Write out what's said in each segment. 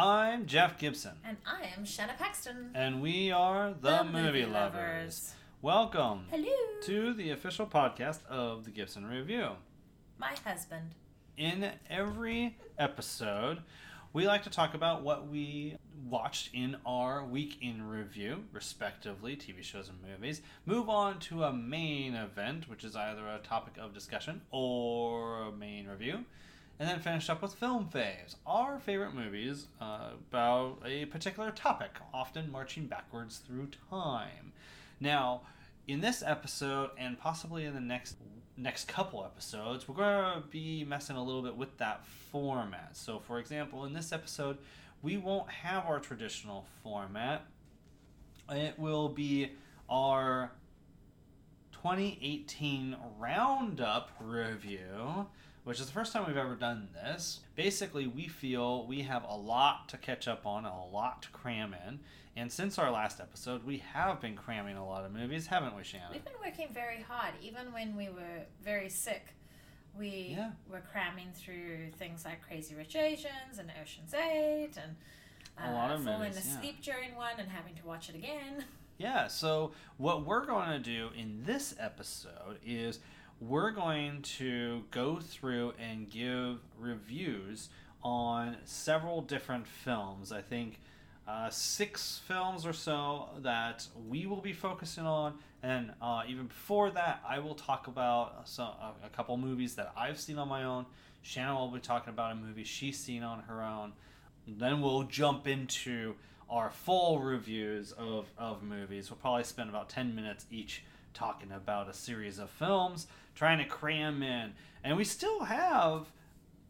I'm Jeff Gibson, And I am Shanna Paxton. and we are the, Movie, lovers. Welcome Hello. to the official podcast of the Gibson Review. My husband. In every episode, we like to talk about what we watched in our week in review, respectively, TV shows and movies. Move on to a main event, which is either a topic of discussion or a main review. And then finish up with film faves, our favorite movies uh, about a particular topic, often marching backwards through time. Now, in this episode and possibly in the next next couple episodes, we're going to be messing a little bit with that format. So, for example, in this episode, we won't have our traditional format. It will be our 2018 roundup review, which is the first time we've ever done this. Basically, we feel we have a lot to catch up on, a lot to cram in. And since our last episode, we have been cramming a lot of movies, haven't we, Shanna? We've been working very hard, even when we were very sick. We Yeah. were cramming through things like Crazy Rich Asians and Ocean's Eight and uh, A lot of falling movies, yeah. asleep during one and having to watch it again. Yeah, so what we're going to do in this episode is we're going to go through and give reviews on several different films. I think uh, six films or so that we will be focusing on, and uh, even before that, I will talk about some, a, a couple movies that I've seen on my own. Shanna will be talking about a movie she's seen on her own. Then we'll jump into our full reviews of, of movies. We'll probably spend about 10 minutes each talking about a series of films, trying to cram in. And we still have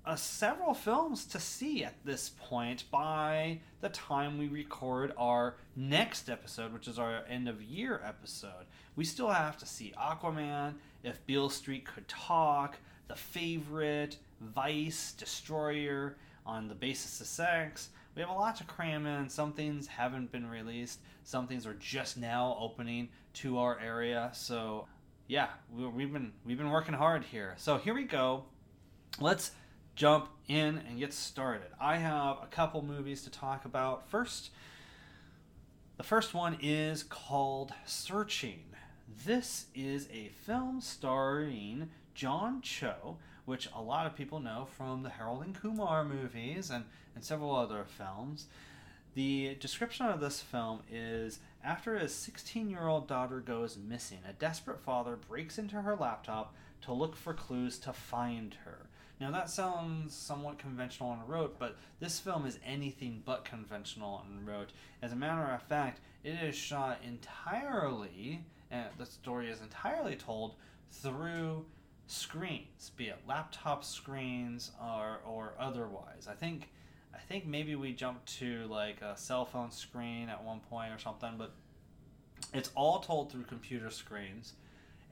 uh, several films to see at this point by the time we record our next episode, which is our end of year episode. We still have to see Aquaman, If Beale Street Could Talk, The Favorite, Vice, Destroyer, on the basis of sex. We have a lot to cram in. Some things haven't been released. Some things are just now opening to our area. So, yeah, we- we've been we've been working hard here. So here we go. Let's jump in and get started. I have a couple movies to talk about. First, the first one is called Searching. This is a film starring John Cho, which a lot of people know from the Harold and Kumar movies and, and several other films. The description of this film is after his 16 year old daughter goes missing, a desperate father breaks into her laptop to look for clues to find her. Now, that sounds somewhat conventional and rote, but this film is anything but conventional and rote. As a matter of fact, it is shot entirely, and the story is entirely told through screens, be it laptop screens or, or otherwise. I think I think maybe we jumped to like a cell phone screen at one point or something, but it's all told through computer screens,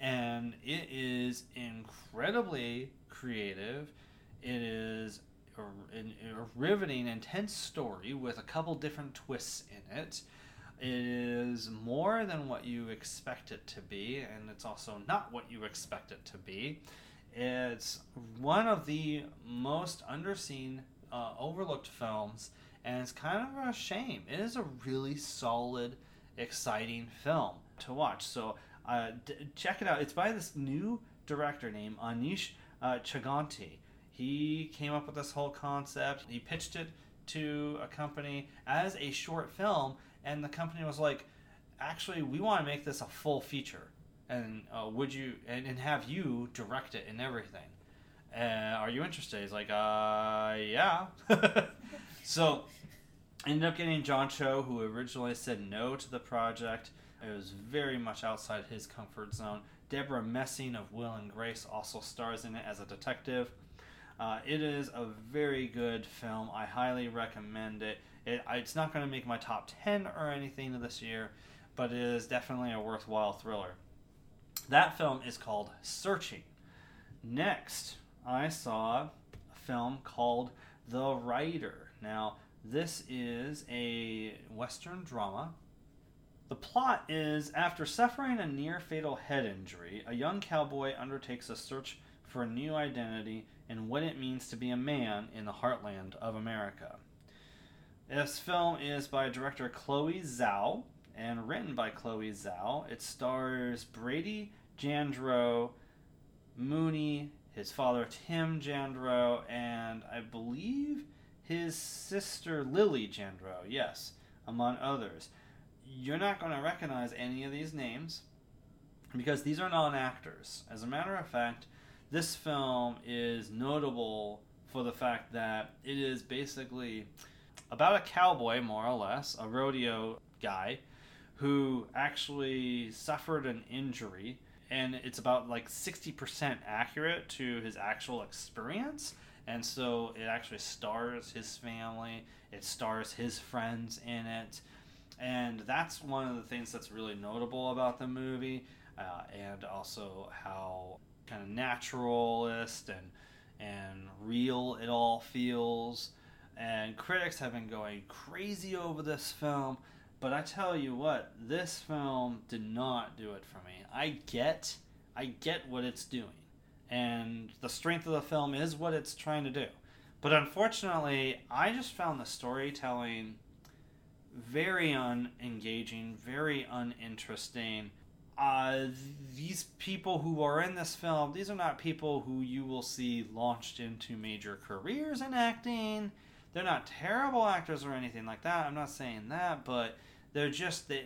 and it is incredibly creative. It is a, an- a riveting, intense story with a couple different twists in it. It is more than what you expect it to be, and it's also not what you expect it to be. It's one of the most underseen, uh, overlooked films, and it's kind of a shame. It is a really solid, exciting film to watch. So uh, d- check it out. It's by this new director named Aneesh uh, Chaganty. He came up with this whole concept. He pitched it to a company as a short film, and the company was like, "Actually, we want to make this a full feature, and uh, would you and, and have you direct it and everything? Uh, are you interested?" He's like, "Uh, yeah." so ended up getting John Cho, who originally said no to the project. It was very much outside his comfort zone. Debra Messing of Will and Grace also stars in it as a detective. Uh, it is a very good film. I highly recommend it. it it's not going to make my top 10 or anything this year, but it is definitely a worthwhile thriller. That film is called Searching. Next, I saw a film called The Rider. Now, this is a Western drama. The plot is after suffering a near fatal head injury, a young cowboy undertakes a search for a new identity and what it means to be a man in the heartland of America. This film is by director Chloe Zhao and written by Chloe Zhao. It stars Brady Jandreau, Mooney, his father Tim Jandreau, and I believe his sister Lily Jandreau. Yes, among others. You're not going to recognize any of these names because these are non actors. As a matter of fact, this film is notable for the fact that it is basically about a cowboy, more or less, a rodeo guy, who actually suffered an injury. And it's about like 60% accurate to his actual experience. And so it actually stars his family, it stars his friends in it. And that's one of the things that's really notable about the movie. Uh, and also how kind of naturalist and and real it all feels. And critics have been going crazy over this film, but I tell you what, this film did not do it for me. I get, I get what it's doing, and the strength of the film is what it's trying to do. But unfortunately, I just found the storytelling very unengaging, very uninteresting uh, these people who are in this film, these are not people who you will see launched into major careers in acting. They're not terrible actors or anything like that. I'm not saying that, but they're just they,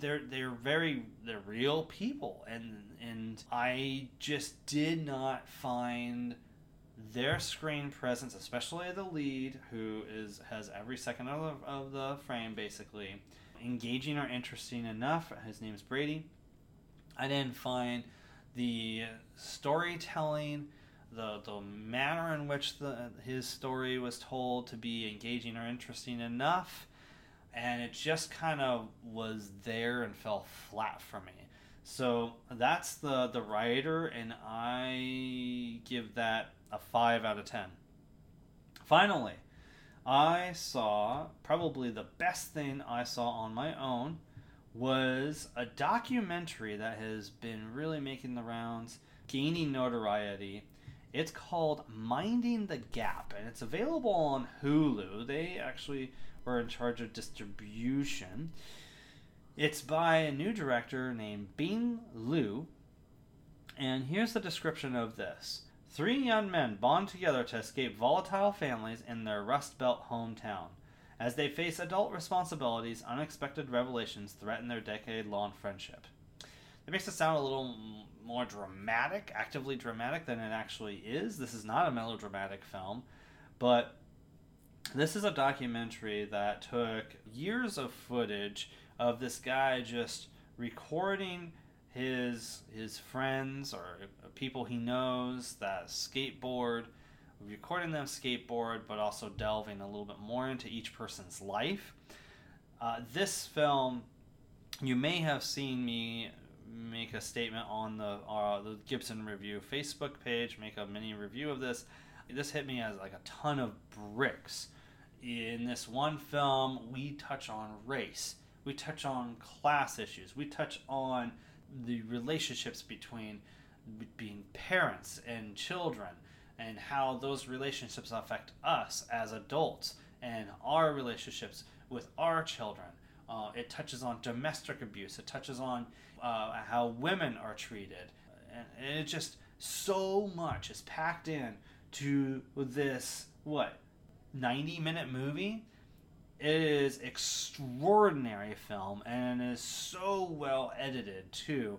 they're they're very they're real people, and and I just did not find their screen presence, especially the lead, who is has every second of the, of the frame basically, engaging or interesting enough. His name is Brady. I didn't find the storytelling, the the manner in which the his story was told to be engaging or interesting enough, and it just kind of was there and fell flat for me. So that's the the Rider, and I give that a five out of ten. Finally, I saw probably the best thing I saw on my own was a documentary that has been really making the rounds, gaining notoriety. It's called Minding the Gap, and it's available on Hulu. They actually were in charge of distribution. It's by a new director named Bing Liu. And here's the description of this Three young men bond together to escape volatile families in their Rust Belt hometown. As they face adult responsibilities, unexpected revelations threaten their decade long friendship. It makes it sound a little more dramatic, actively dramatic than it actually is. This is not a melodramatic film, but this is a documentary that took years of footage of this guy just recording his his friends or people he knows that skateboard recording them skateboard, but also delving a little bit more into each person's life. Uh, this film, you may have seen me make a statement on the uh, the Gibson Review Facebook page, make a mini review of this. This hit me as like a ton of bricks. In this one film, we touch on race, we touch on class issues, we touch on the relationships between being parents and children and how those relationships affect us as adults and our relationships with our children. Uh, it touches on domestic abuse. It touches on uh, how women are treated, and, and it just so much is packed in to this what 90 minute movie. It is extraordinary film and is so well edited too.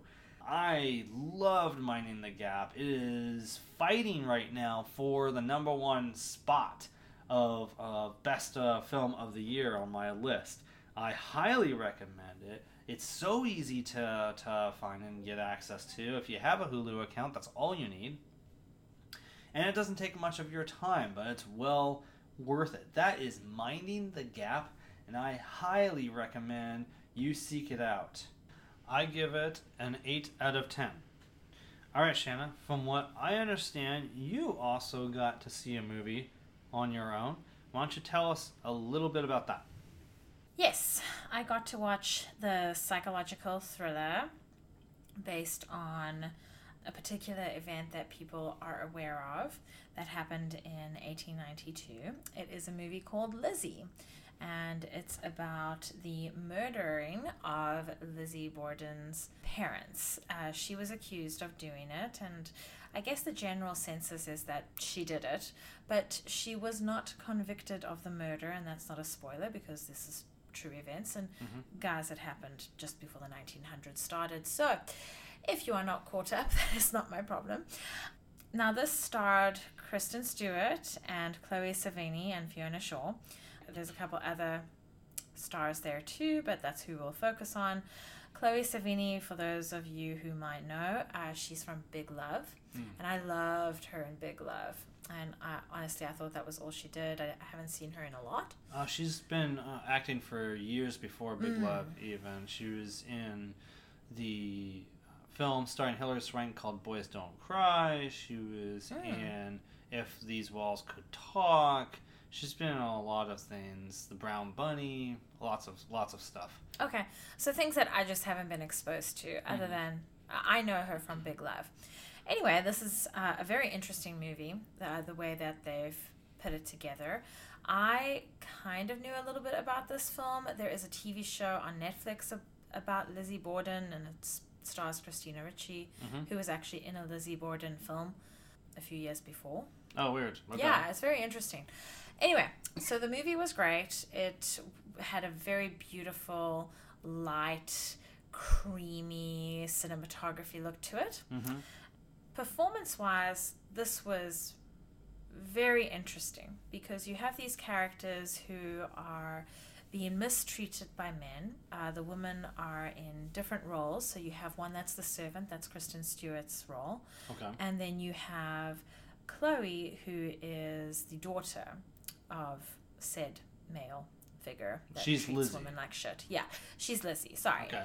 I loved Minding the Gap. It is fighting right now for the number one spot of uh, best uh, film of the year on my list. I highly recommend it. It's so easy to, to find and get access to. If you have a Hulu account, that's all you need. And it doesn't take much of your time, but it's well worth it. That is Minding the Gap, and I highly recommend you seek it out. I give it an 8 out of 10. All right, Shanna, from what I understand, you also got to see a movie on your own. Why don't you tell us a little bit about that? Yes, I got to watch the psychological thriller based on a particular event that people are aware of that happened in 1892. It is a movie called Lizzie. and it's about the murdering of Lizzie Borden's parents. Uh, she was accused of doing it, and I guess the general census is that she did it, but she was not convicted of the murder, and that's not a spoiler because this is true events and Mhm. guys it happened just before the 1900s started. So, if you are not caught up, that is not my problem. Now, this starred Kristen Stewart and Chloe Sevigny and Fiona Shaw. There's a couple other stars there too, but that's who we'll focus on. Chloe Sevigny, for those of you who might know, uh, she's from Big Love, Mm. and I loved her in Big Love. And I, honestly, I thought that was all she did. I, I haven't seen her in a lot. Uh, she's been uh, acting for years before Big Mm. Love, even. She was in the film starring Hilary Swank called Boys Don't Cry. She was Mm. in If These Walls Could Talk. She's been in a lot of things. The Brown Bunny, lots of lots of stuff. Okay, so things that I just haven't been exposed to, other Mhm. than I know her from Big Love. Anyway, this is uh, a very interesting movie. Uh, the way that they've put it together. I kind of knew a little bit about this film. There is a TV show on Netflix ab- about Lizzie Borden, and it stars Christina Ricci, hmm who was actually in a Lizzie Borden film a few years before. Oh, weird. Okay. Yeah, it's very interesting. Anyway, so the movie was great. It had a very beautiful, light, creamy cinematography look to it. hmm Performance wise, this was very interesting because you have these characters who are being mistreated by men. Uh, the women are in different roles. So you have one that's the servant, that's Kristen Stewart's role. Okay. And then you have Chloe, who is the daughter of said male figure that She's treats Lizzie. women like shit. Yeah, she's Lizzie. Sorry. Okay.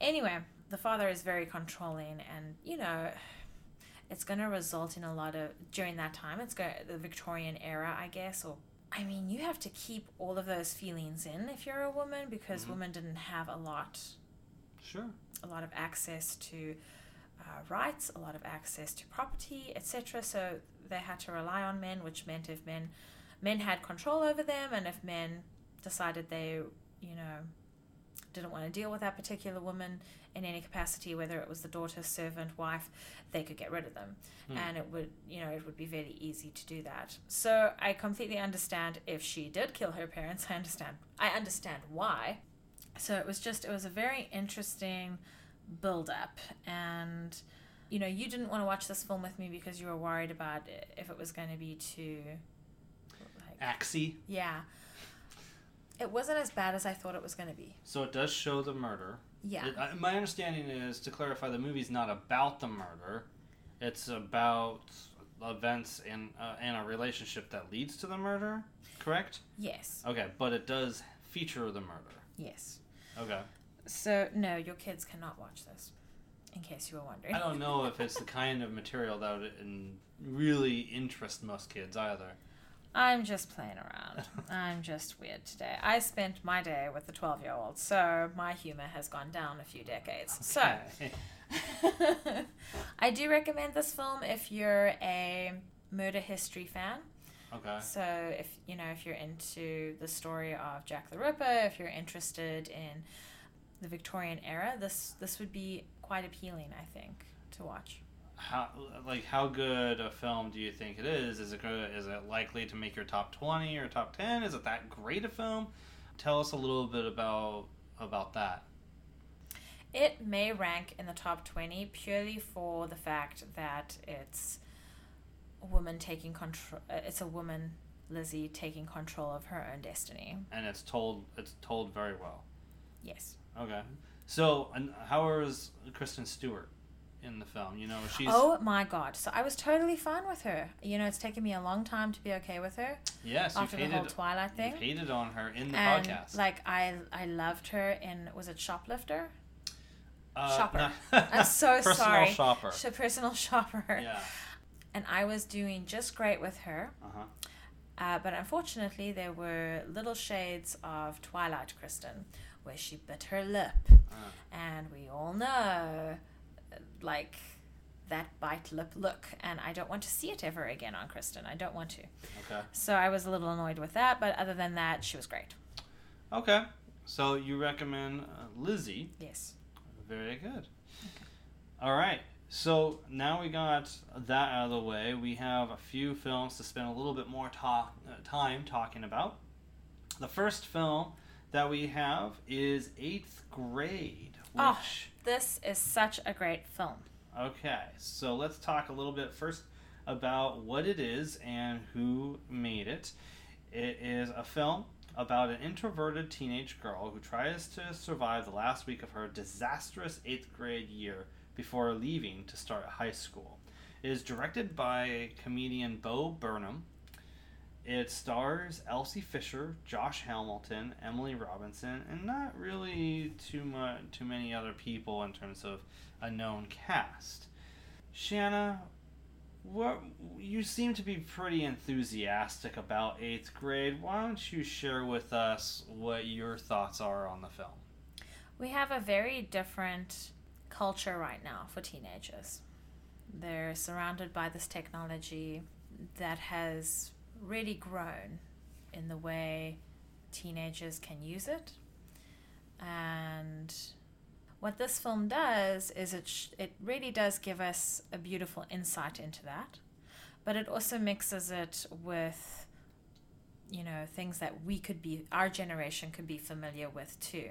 Anyway, the father is very controlling, and you know, it's going to result in a lot of during that time. It's going the Victorian era, I guess, or I mean, you have to keep all of those feelings in if you're a woman because Mhm. women didn't have a lot Sure. a lot of access to uh, rights, a lot of access to property, etc. So they had to rely on men, which meant if men men had control over them, and if men decided they, you know, didn't want to deal with that particular woman in any capacity, whether it was the daughter, servant, wife, they could get rid of them, Hmm. and it would, you know, it would be very easy to do that. So I completely understand if she did kill her parents. I understand. I understand why. So it was just, it was a very interesting build up and you know you didn't want to watch this film with me because you were worried about if it was going to be too like Axie. yeah it wasn't as bad as i thought it was going to be So it does show the murder. yeah It- I- my understanding is to clarify, the movie's not about the murder. It's about events and uh, and a relationship that leads to the murder. Correct? yes Okay, but it does feature the murder. yes Okay. so no your kids cannot watch this in case you were wondering I don't know if it's the kind of material that would really interest most kids either. I'm just playing around i'm just weird today i spent my day with the 12 year old so my humor has gone down a few decades so I do recommend this film if you're a murder history fan. Okay. So if you know if you're into the story of Jack the Ripper, if you're interested in the Victorian era, this this would be quite appealing, I think, to watch. How like how good a film do you think it is? Is it good? Is it likely to make your top twenty or top ten? Is it that great a film? Tell us a little bit about about that. It may rank in the top 20 purely for the fact that it's a woman taking control uh, it's a woman Lizzie taking control of her own destiny. And it's told it's told very well. Yes. Okay. So, and how is Kristen Stewart in the film? You know, she's Oh my god. So I was totally fine with her. You know, it's taken me a long time to be okay with her yes, you've after the whole Twilight thing. you've hated on her in the and podcast. like I I loved her in was it Shoplifter? Uh, Shopper. no- I'm so Personal sorry. shopper. Sh- personal shopper. Yeah. And I was doing just great with her. Uh huh. Uh, but unfortunately, there were little shades of Twilight Kristen where she bit her lip. Uh, And we all know, like, that bite lip look. And I don't want to see it ever again on Kristen. I don't want to. okay. So I was a little annoyed with that. But other than that, she was great. Okay. So you recommend uh, Lizzie. Yes. Very good. Okay. All right. So now we got that out of the way. We have a few films to spend a little bit more talk, uh, time talking about. The first film that we have is Eighth Grade, which. Oh. This is such a great film. Okay, so let's talk a little bit first about what it is and who made it. It is a film about an introverted teenage girl who tries to survive the last week of her disastrous eighth grade year before leaving to start high school. It is directed by comedian Bo Burnham. It stars Elsie Fisher, Josh Hamilton, Emily Robinson, and not really too much too many other people in terms of a known cast. Shanna, what you seem to be pretty enthusiastic about eighth grade. Why don't you share with us what your thoughts are on the film? We have a very different culture right now for teenagers. They're surrounded by this technology that has really grown in the way teenagers can use it. And what this film does is it sh- it really does give us a beautiful insight into that, but it also mixes it with you know things that we could be our generation could be familiar with too.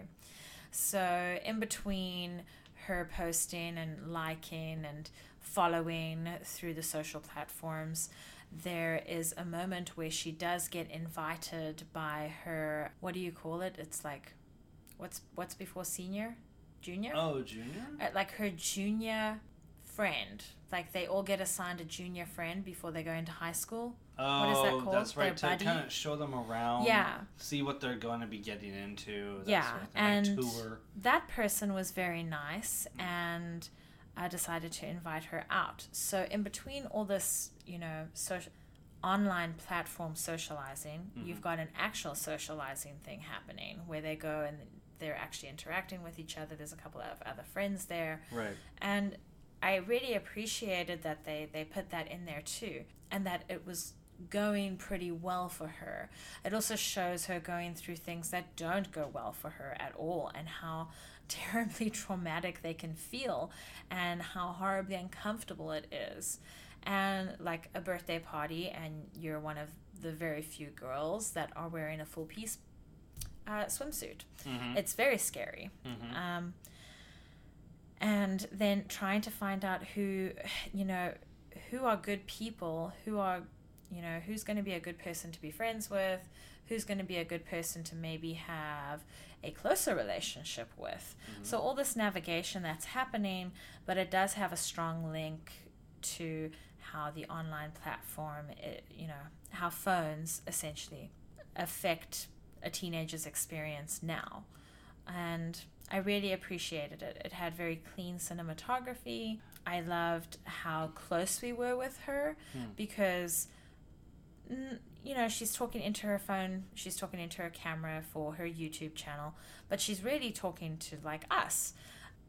So in between her posting and liking and following through the social platforms, there is a moment where she does get invited by her what do you call it? It's like what's what's before senior? Junior? Oh, junior. Uh, like her junior friend. Like they all get assigned a junior friend before they go into high school. Oh, What is that called? that's right. Their to buddy? kind of show them around. Yeah. See what they're going to be getting into. That Yeah, sort of thing, and- like tour. that person was very nice and I decided to invite her out. So in between all this, you know, social online platform socializing, Mhm. you've got an actual socializing thing happening where they go and they're actually interacting with each other. There's a couple of other friends there. Right. And I really appreciated that they, they put that in there too, and that it was going pretty well for her. It also shows her going through things that don't go well for her at all, and how terribly traumatic they can feel, and how horribly uncomfortable it is. And like a birthday party, and you're one of the very few girls that are wearing a full piece uh, swimsuit. Mm-hmm. It's very scary mm-hmm. um, and then trying to find out who you know who are good people who are you know who's going to be a good person to be friends with who's going to be a good person to maybe have a closer relationship with so all this navigation that's happening but it does have a strong link to how the online platform it, you know how phones essentially affect a teenager's experience now and I really appreciated it. It had very clean cinematography. I loved how close we were with her Hmm. because, you know, she's talking into her phone, she's talking into her camera for her YouTube channel, but she's really talking to like us.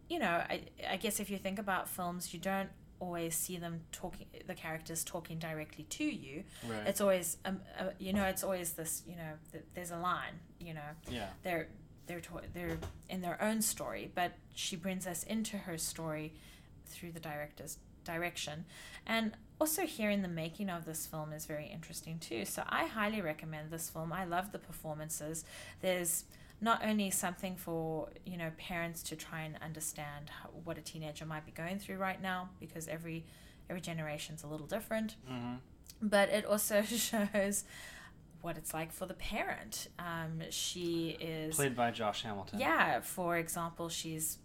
You know, I, I guess if you think about films, you don't always see them talking, the characters talking directly to you. Right. It's always, um, uh, you know, it's always this, you know, th- there's a line, you know, yeah. they're they're to- they're in their own story, but she brings us into her story through the director's direction, and also hearing the making of this film is very interesting too. So I highly recommend this film. I love the performances. There's not only something for you know parents to try and understand what a teenager might be going through right now because every every generation's a little different Mm-hmm. but it also shows what it's like for the parent. Um, she is, Played by Josh Hamilton. yeah, for example, she's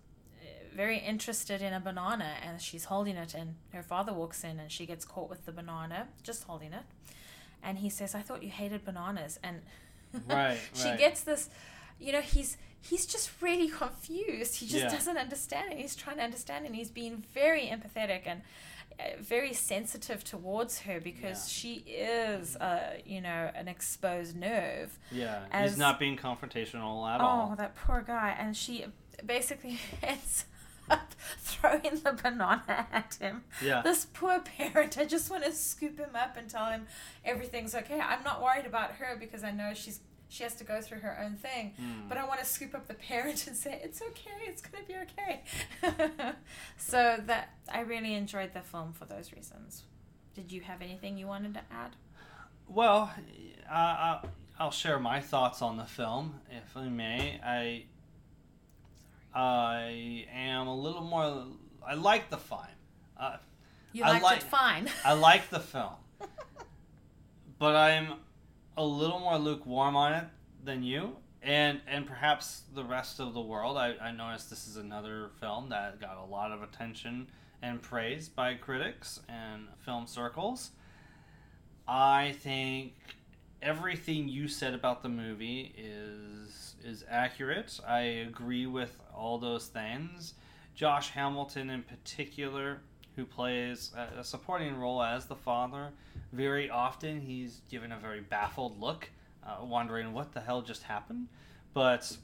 very interested in a banana and she's holding it, and her father walks in and she gets caught with the banana, just holding it. And he says, I thought you hated bananas. And Right, she right. gets this, you know, he's. He's just really confused. He just Yeah. doesn't understand it. He's trying to understand, and he's being very empathetic and uh, very sensitive towards her because Yeah. she is, a you know, an exposed nerve. Yeah. As- He's not being confrontational at all. oh, that poor guy! And she basically ends up throwing the banana at him. Yeah. This poor parent. I just want to scoop him up and tell him everything's okay. I'm not worried about her because I know she's she has to go through her own thing. Hmm. But I want to scoop up the parent and say, it's okay, it's going to be okay. so that I really enjoyed the film for those reasons. Did you have anything you wanted to add? Well, uh, I'll- I'll share my thoughts on the film, if I may. I I am a little more. I like the fine. Uh, You I liked like- it fine. I like the film, but I'm a little more lukewarm on it than you, and and perhaps the rest of the world. I, I noticed this is another film that got a lot of attention and praise by critics and film circles. I think everything you said about the movie is is accurate. I agree with all those things. Josh Hamilton in particular, who plays a, supporting role as the father, very often he's given a very baffled look, uh, wondering what the hell just happened. But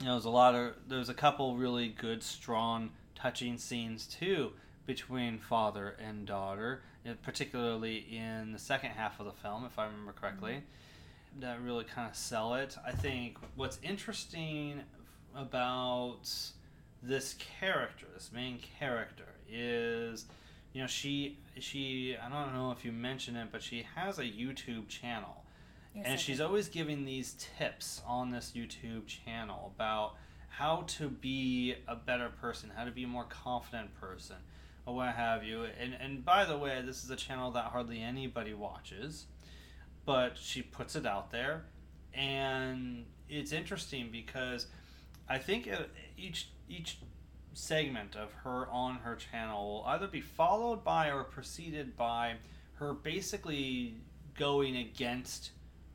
you know, there's a lot of there's a couple really good, strong, touching scenes too between father and daughter, particularly in the second half of the film, if I remember correctly, that really kind of sell it. I think what's interesting about this character, this main character, is you know she she I don't know if you mentioned it, but she has a YouTube channel Yes, I and she's did. always giving these tips on this YouTube channel about how to be a better person, how to be a more confident person, or what have you. And and by the way, this is a channel that hardly anybody watches, but she puts it out there, and it's interesting because I think each each segment of her on her channel will either be followed by or preceded by her basically going against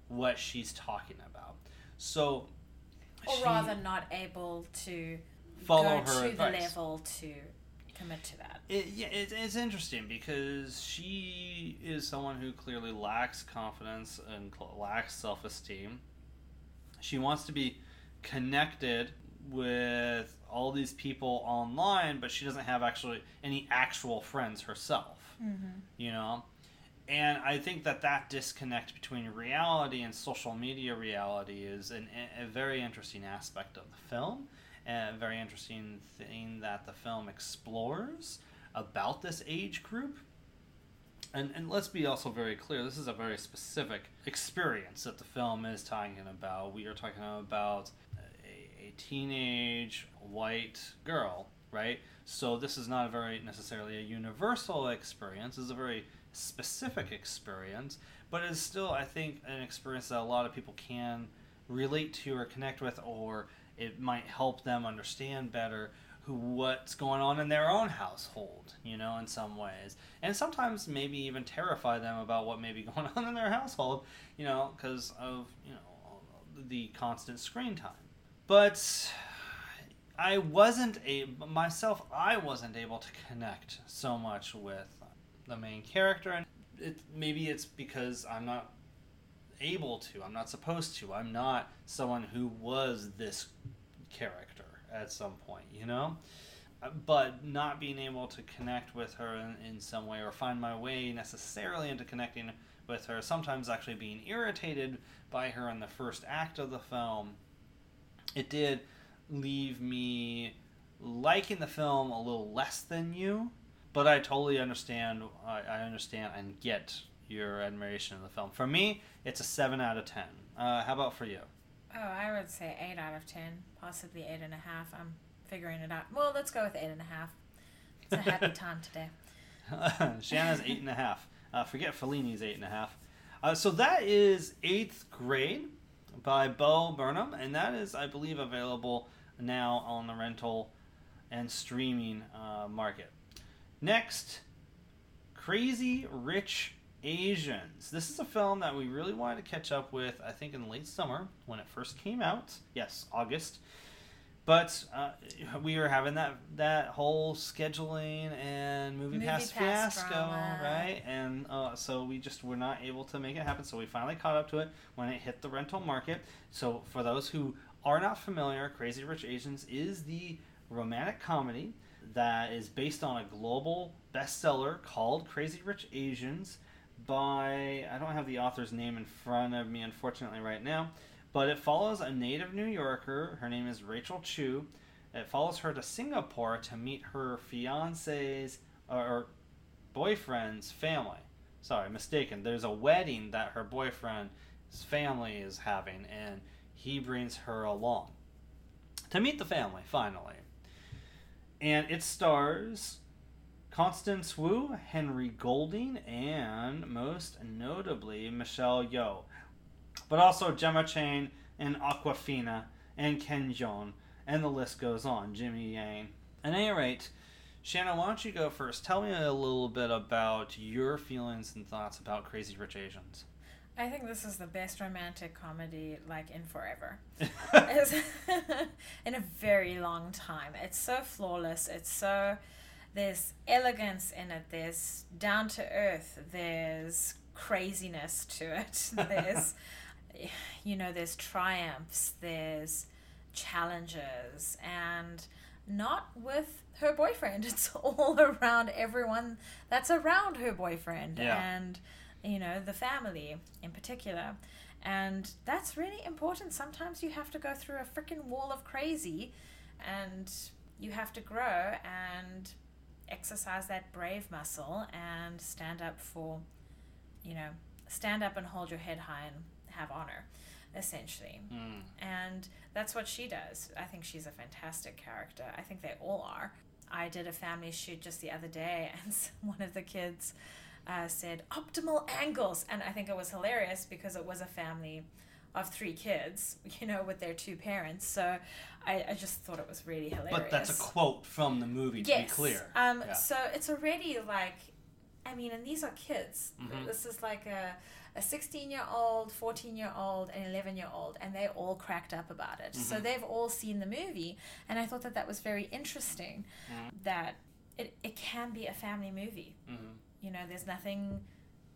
what she's talking about. So, Or rather, not able to follow go her to advice. the level to commit to that. It, yeah, it, it's interesting because she is someone who clearly lacks confidence and lacks self esteem. She wants to be connected with all these people online, but she doesn't have actually any actual friends herself. Mm-hmm. you know and i think that that disconnect between reality and social media reality is an, a very interesting aspect of the film a very interesting thing that the film explores about this age group. And, and let's be also very clear this is a very specific experience that the film is talking about. We are talking about a, a teenage white girl right? So this is not a very necessarily a universal experience it's a very specific experience but it's still i think an experience that a lot of people can relate to or connect with or it might help them understand better who what's going on in their own household you know in some ways and sometimes maybe even terrify them about what may be going on in their household you know because of you know the constant screen time but I wasn't a myself. I wasn't able to connect so much with the main character, and it maybe it's because I'm not able to. I'm not supposed to. I'm not someone who was this character at some point, you know. Uh, But not being able to connect with her in, in some way or find my way necessarily into connecting with her, sometimes actually being irritated by her in the first act of the film, it did leave me liking the film a little less than you, but I totally understand. I, I understand and get your admiration of the film. For me, it's a seven out of ten. Uh, how about for you? Oh, I would say eight out of ten, possibly eight and a half. I'm figuring it out. Well, let's go with eight and a half. It's a happy time today. Shanna's eight and a half. Uh, forget Fellini's eight and a half. Uh, so that is eighth grade by Bo Burnham, and that is, I believe, available now on the rental and streaming uh, market. Next, Crazy Rich Asians. This is a film that we really wanted to catch up with, I think, in late summer when it first came out. Yes, August. But uh, we were having that that whole scheduling and movie, Movie pass, pass fiasco, drama. right? And uh, so we just were not able to make it happen. So we finally caught up to it when it hit the rental market. So for those who are not familiar, Crazy Rich Asians is the romantic comedy that is based on a global bestseller called Crazy Rich Asians by I don't have the author's name in front of me unfortunately right now, But it follows a native New Yorker. Her name is Rachel Chu. It follows her to Singapore to meet her fiance's uh, or boyfriend's family. Sorry, mistaken. There's a wedding that her boyfriend's family is having, and he brings her along to meet the family finally. And it stars Constance Wu, Henry Golding, and most notably Michelle Yeoh. But also Gemma Chan and Awkwafina and Ken Jeong, and the list goes on. Jimmy Yang. At any rate, Shanna, why don't you go first? Tell me a little bit about your feelings and thoughts about Crazy Rich Asians. I think this is the best romantic comedy like in forever. in a very long time. It's so flawless. It's so there's elegance in it. There's down to earth. There's craziness to it. There's you know, there's triumphs, there's challenges and not with her boyfriend. It's all around everyone that's around her boyfriend Yeah. and you know, the family in particular. And that's really important. Sometimes you have to go through a freaking wall of crazy and you have to grow and exercise that brave muscle and stand up for, you know, stand up and hold your head high and have honor, essentially. Mm. And that's what she does. I think she's a fantastic character. I think they all are. I did a family shoot just the other day, and one of the kids uh, said optimal angles, and I think it was hilarious because it was a family of three kids, you know, with their two parents. So I, I just thought it was really hilarious. But that's a quote from the movie, to yes. be clear. Um, Yeah. So it's already like, I mean, and these are kids. Mhm. This is like a, a 16 year old, 14 year old, and 11 year old, and they all cracked up about it. So Mhm. they've all seen the movie, and I thought that that was very interesting Mhm. that it, it can be a family movie. Mhm. You know, there's nothing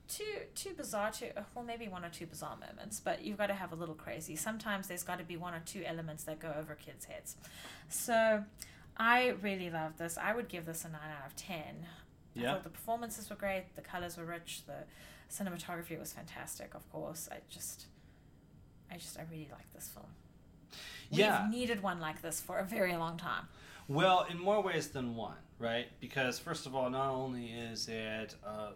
too too bizarre to well maybe one or two bizarre moments but you've got to have a little crazy. Sometimes there's got to be one or two elements that go over kids heads. So i really love this. I would give this a 9 out of 10 i Yeah. thought the performances were great the colors were rich the cinematography was fantastic of course. I just i just i really like this film. Yeah. we've needed one like this for a very long time. Well, in more ways than one, right? Because first of all, not only is it uh, uh,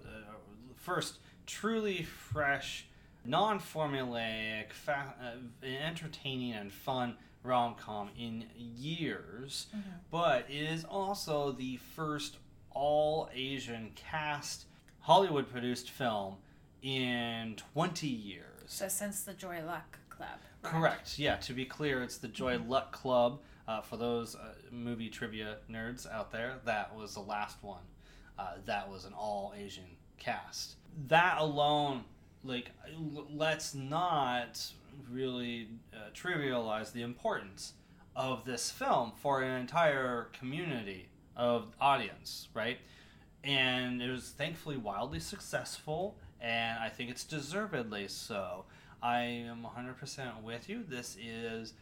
first truly fresh, non-formulaic, fa- uh, entertaining and fun rom-com in years, but it is also the first all-Asian cast Hollywood-produced film in 20 years. so since the joy luck club right? Correct. Yeah. To be clear, it's the Joy Luck Club. Uh, for those uh, movie trivia nerds out there, that was the last one. Uh, that was an all Asian cast. That alone, like, let's not really uh, trivialize the importance of this film for an entire community of audience, right? And it was thankfully wildly successful, and I think it's deservedly so. I am 100% with you. This is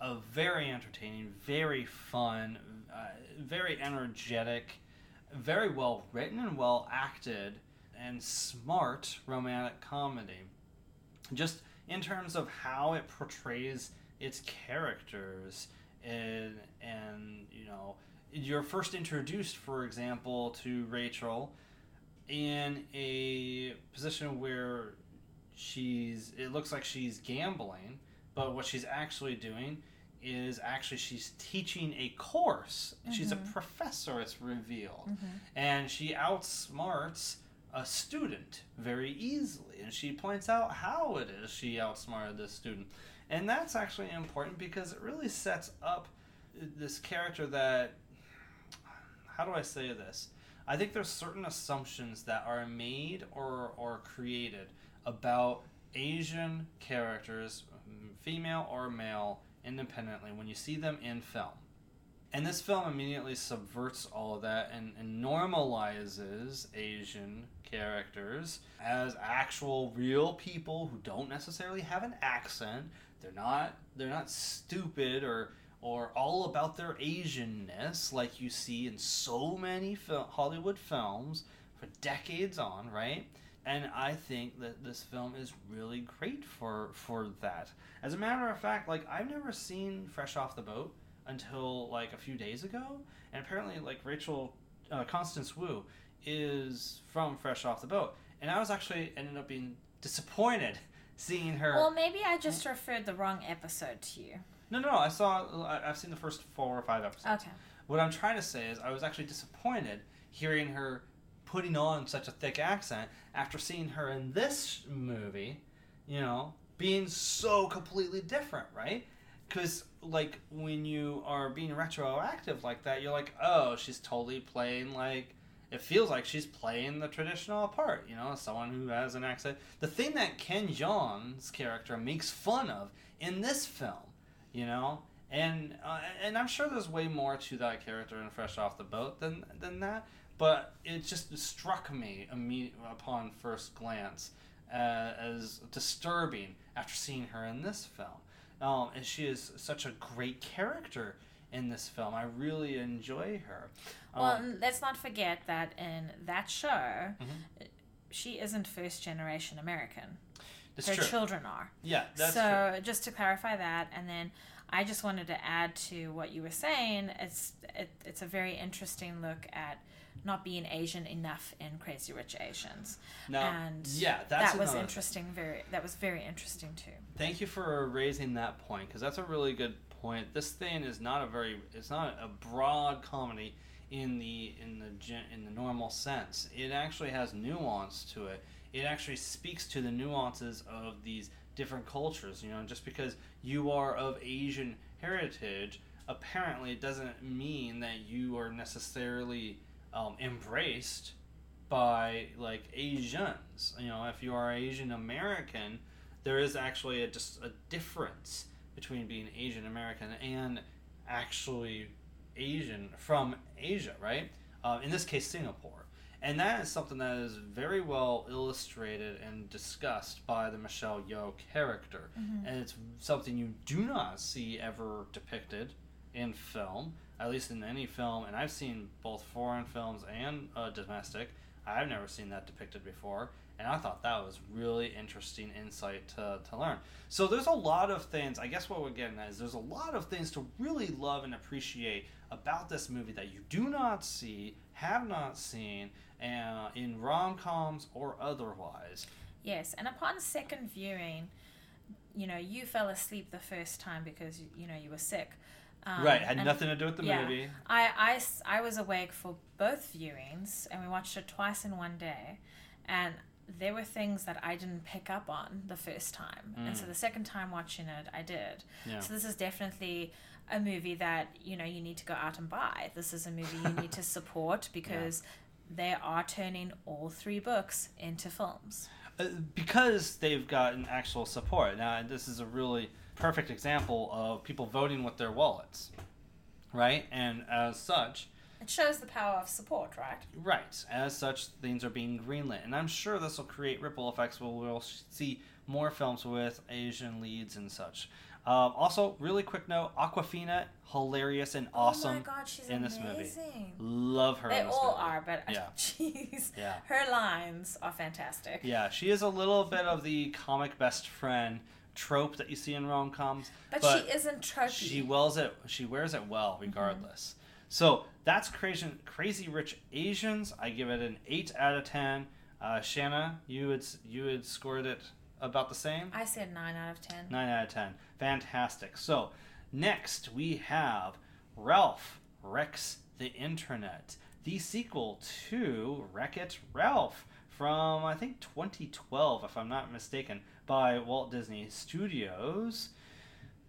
a very entertaining, very fun, uh, very energetic, very well written and well acted, and smart romantic comedy. Just in terms of how it portrays its characters, and, and you know, you're first introduced, for example, to Rachel in a position where she's it looks like she's gambling but what she's actually doing is actually she's teaching a course she's a Mhm. professor it's revealed Mhm. and she outsmarts a student very easily. And she points out how it is she outsmarted this student. And that's actually important because it really sets up this character that how do i say this? I think there's certain assumptions that are made or, or created about asian characters female or male independently when you see them in film and this film immediately subverts all of that and, and normalizes Asian characters as actual real people who don't necessarily have an accent. They're not they're not stupid or or all about their Asianness like you see in so many fil- Hollywood films for decades on, right? and I think that this film is really great for for that. As a matter of fact, like I've never seen Fresh Off the Boat until like a few days ago, and apparently like Rachel uh, Constance Wu is from Fresh Off the Boat, and I was actually ended up being disappointed seeing her. Well, maybe I just referred the wrong episode to you. no, no, no, I saw I've seen the first four or five episodes. Okay. What I'm trying to say is, I was actually disappointed hearing her putting on such a thick accent after seeing her in this movie, you know, being so completely different, right? Because, like, when you are being retroactive like that, you're like, oh, she's totally playing, like, it feels like she's playing the traditional part, you know, someone who has an accent. The thing that Ken Jeong's character makes fun of in this film, you know, and uh, and I'm sure there's way more to that character in Fresh Off the Boat than than that, but it just struck me imme- upon first glance uh, as disturbing after seeing her in this film. Um, and she is such a great character in this film. I really enjoy her. Um, Well, let's not forget that in that show, Mhm. she isn't first generation American. it's Her true. children are. yeah, that's so true. just to clarify that, and then I just wanted to add to what you were saying. It's it, it's a very interesting look at not being Asian enough in Crazy Rich Asians, Now, and yeah, that's that was interesting. Very that was very interesting too. Thank you for raising that point because that's a really good point. This thing is not a very it's not a broad comedy in the in the in the normal sense. It actually has nuance to it. It actually speaks to the nuances of these different cultures. You know, just because you are of Asian heritage, apparently it doesn't mean that you are necessarily um, embraced by like Asians. You know, if you are Asian American, there is actually a, just a difference between being Asian American and actually Asian from Asia, right? Uh, in this case, Singapore. And that is something that is very well illustrated and discussed by the Michelle Yeoh character. And it's something you do not see ever depicted in film, at least in any film. And I've seen both foreign films and uh, domestic. I've never seen that depicted before. And I thought that was really interesting insight to, to learn. So there's a lot of things, I guess what we're getting at is there's a lot of things to really love and appreciate about this movie that you do not see, have not seen, uh, in rom coms or otherwise. Yes, and upon second viewing, you know, you fell asleep the first time because you know you were sick. Um, right, had nothing to do with the yeah. movie. I was awake for both viewings, and we watched it twice in one day, and there were things that I didn't pick up on the first time, and so Mm. the second time watching it, I did. Yeah. So this is definitely a movie that you know you need to go out and buy. This is a movie you need to support because they are turning all three books into films. Uh, because they've gotten actual support. Now, this is a really perfect example of people voting with their wallets, right? And as such, It shows the power of support, right? right, as such, things are being greenlit. And I'm sure this will create ripple effects where we'll see more films with Asian leads and such. Um, also, really quick note Awkwafina, hilarious and awesome Oh my god, she's in this amazing. movie. Love her They all movie. are, but Yeah. jeez, Yeah. her lines are fantastic. Yeah, she is a little bit of the comic best friend trope that you see in rom coms. But, But she isn't tropey. She wears it. She wears it well, regardless. So that's crazy, crazy rich Asians. I give it an eight out of ten. Uh, Shanna, you would you had scored it about the same. I said nine out of ten. Nine out of ten. Fantastic. So next we have Ralph Wrecks the Internet, the sequel to Wreck It Ralph from I think 2012, if I'm not mistaken, by Walt Disney Studios.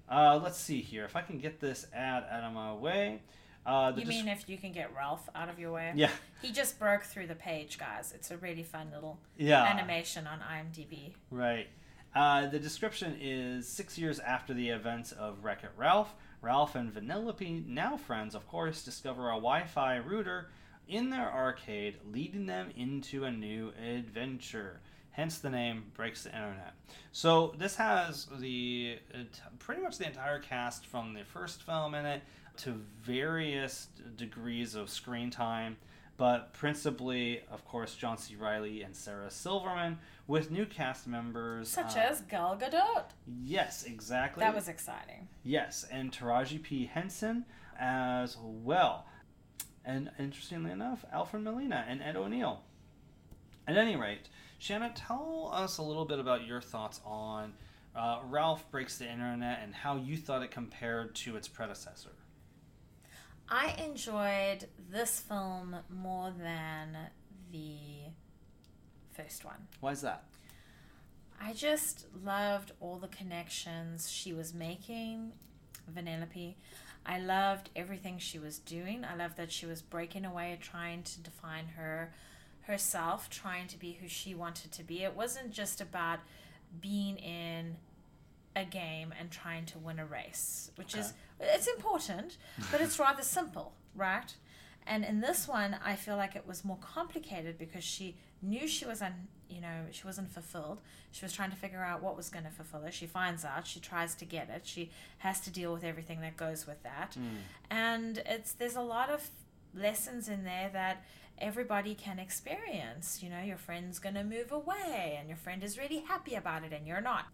Uh, let's see here if I can get this ad out of my way. Uh, You mean if you can get Ralph out of your way? yeah, He just broke through the page, guys. It's a really fun little yeah, animation on IMDb. Right. Uh, the description is six years after the events of Wreck It Ralph, Ralph and Vanellope, now friends, of course, discover a Wi Fi router in their arcade, leading them into a new adventure. Hence the name Breaks the Internet. So this has the it, pretty much the entire cast from the first film in it to various degrees of screen time. but principally, of course, John C. Reilly and Sarah Silverman, with new cast members Such uh, as Gal Gadot. yes, exactly. That was exciting. Yes, and Taraji P. Henson as well. And interestingly enough, Alfred Molina and Ed O'Neill. At any rate, Shanna, tell us a little bit about your thoughts on uh, Ralph Breaks the Internet and how you thought it compared to its predecessor. I enjoyed this film more than the first one. Why is that? I just loved all the connections she was making, Vanellope. I loved everything she was doing. I loved that she was breaking away, trying to define her herself, trying to be who she wanted to be. It wasn't just about being in a game and trying to win a race, which is it's important, but it's rather simple, right? And in this one, I feel like it was more complicated because she knew she was un, you know, she wasn't fulfilled. She was trying to figure out what was going to fulfill her. She finds out, she tries to get it. She has to deal with everything that goes with that. Hmm. And it's there's a lot of lessons in there that everybody can experience. You know, your friend's going to move away and your friend is really happy about it and you're not.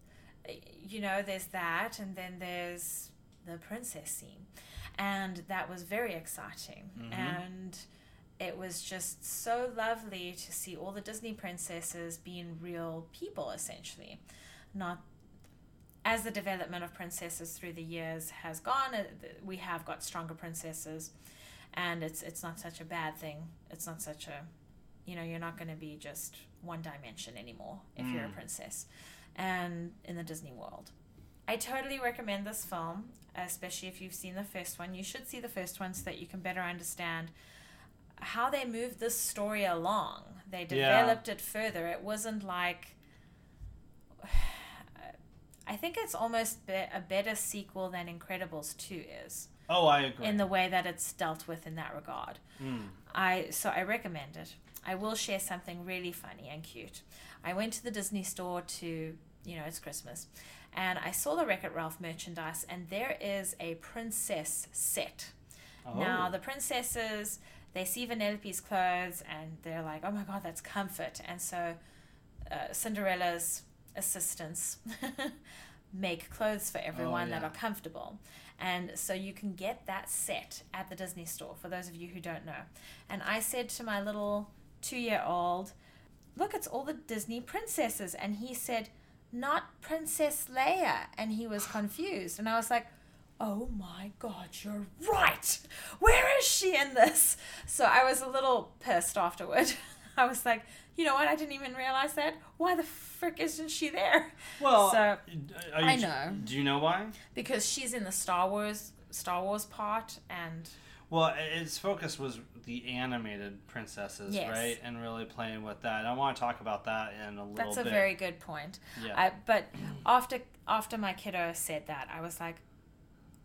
You know, there's that and then there's the princess scene. And that was very exciting. Mhm. And it was just so lovely to see all the Disney princesses being real people, essentially. Not as the development of princesses through the years has gone, uh, we have got stronger princesses, and it's it's not such a bad thing. It's not such a, you know, you're not going to be just one dimension anymore if you're a Mm. princess, and in the Disney world. I totally recommend this film, especially if you've seen the first one. You should see the first one so that you can better understand how they moved this story along. They Yeah. developed it further. It wasn't like. I think it's almost be- a better sequel than Incredibles 2 is Oh, I agree. in the way that it's dealt with in that regard. Mm. I so I recommend it. I will share something really funny and cute. I went to the Disney store to, you know, it's Christmas, and I saw the Wreck It Ralph merchandise, and there is a princess set. Oh. Now the princesses, they see Vanellope's clothes, and they're like, "Oh my God, that's comfort!" And so, uh, Cinderella's assistants make clothes for everyone that yeah. are comfortable. And so you can get that set at the Disney store for those of you who don't know. And I said to my little two year old, Look, it's all the Disney princesses. And he said, Not Princess Leia. And he was confused. And I was like, Oh my God, you're right. Where is she in this? So I was a little pissed afterward. I was like, you know what? I didn't even realize that. Why the frick isn't she there? Well, So, I know. Do you know why? Because she's in the Star Wars Star Wars part, and Well, its focus was the animated princesses, Yes. right? And really playing with that. I want to talk about that in a little bit. that's a bit. very good point. yeah. I, but after after my kiddo said that, I was like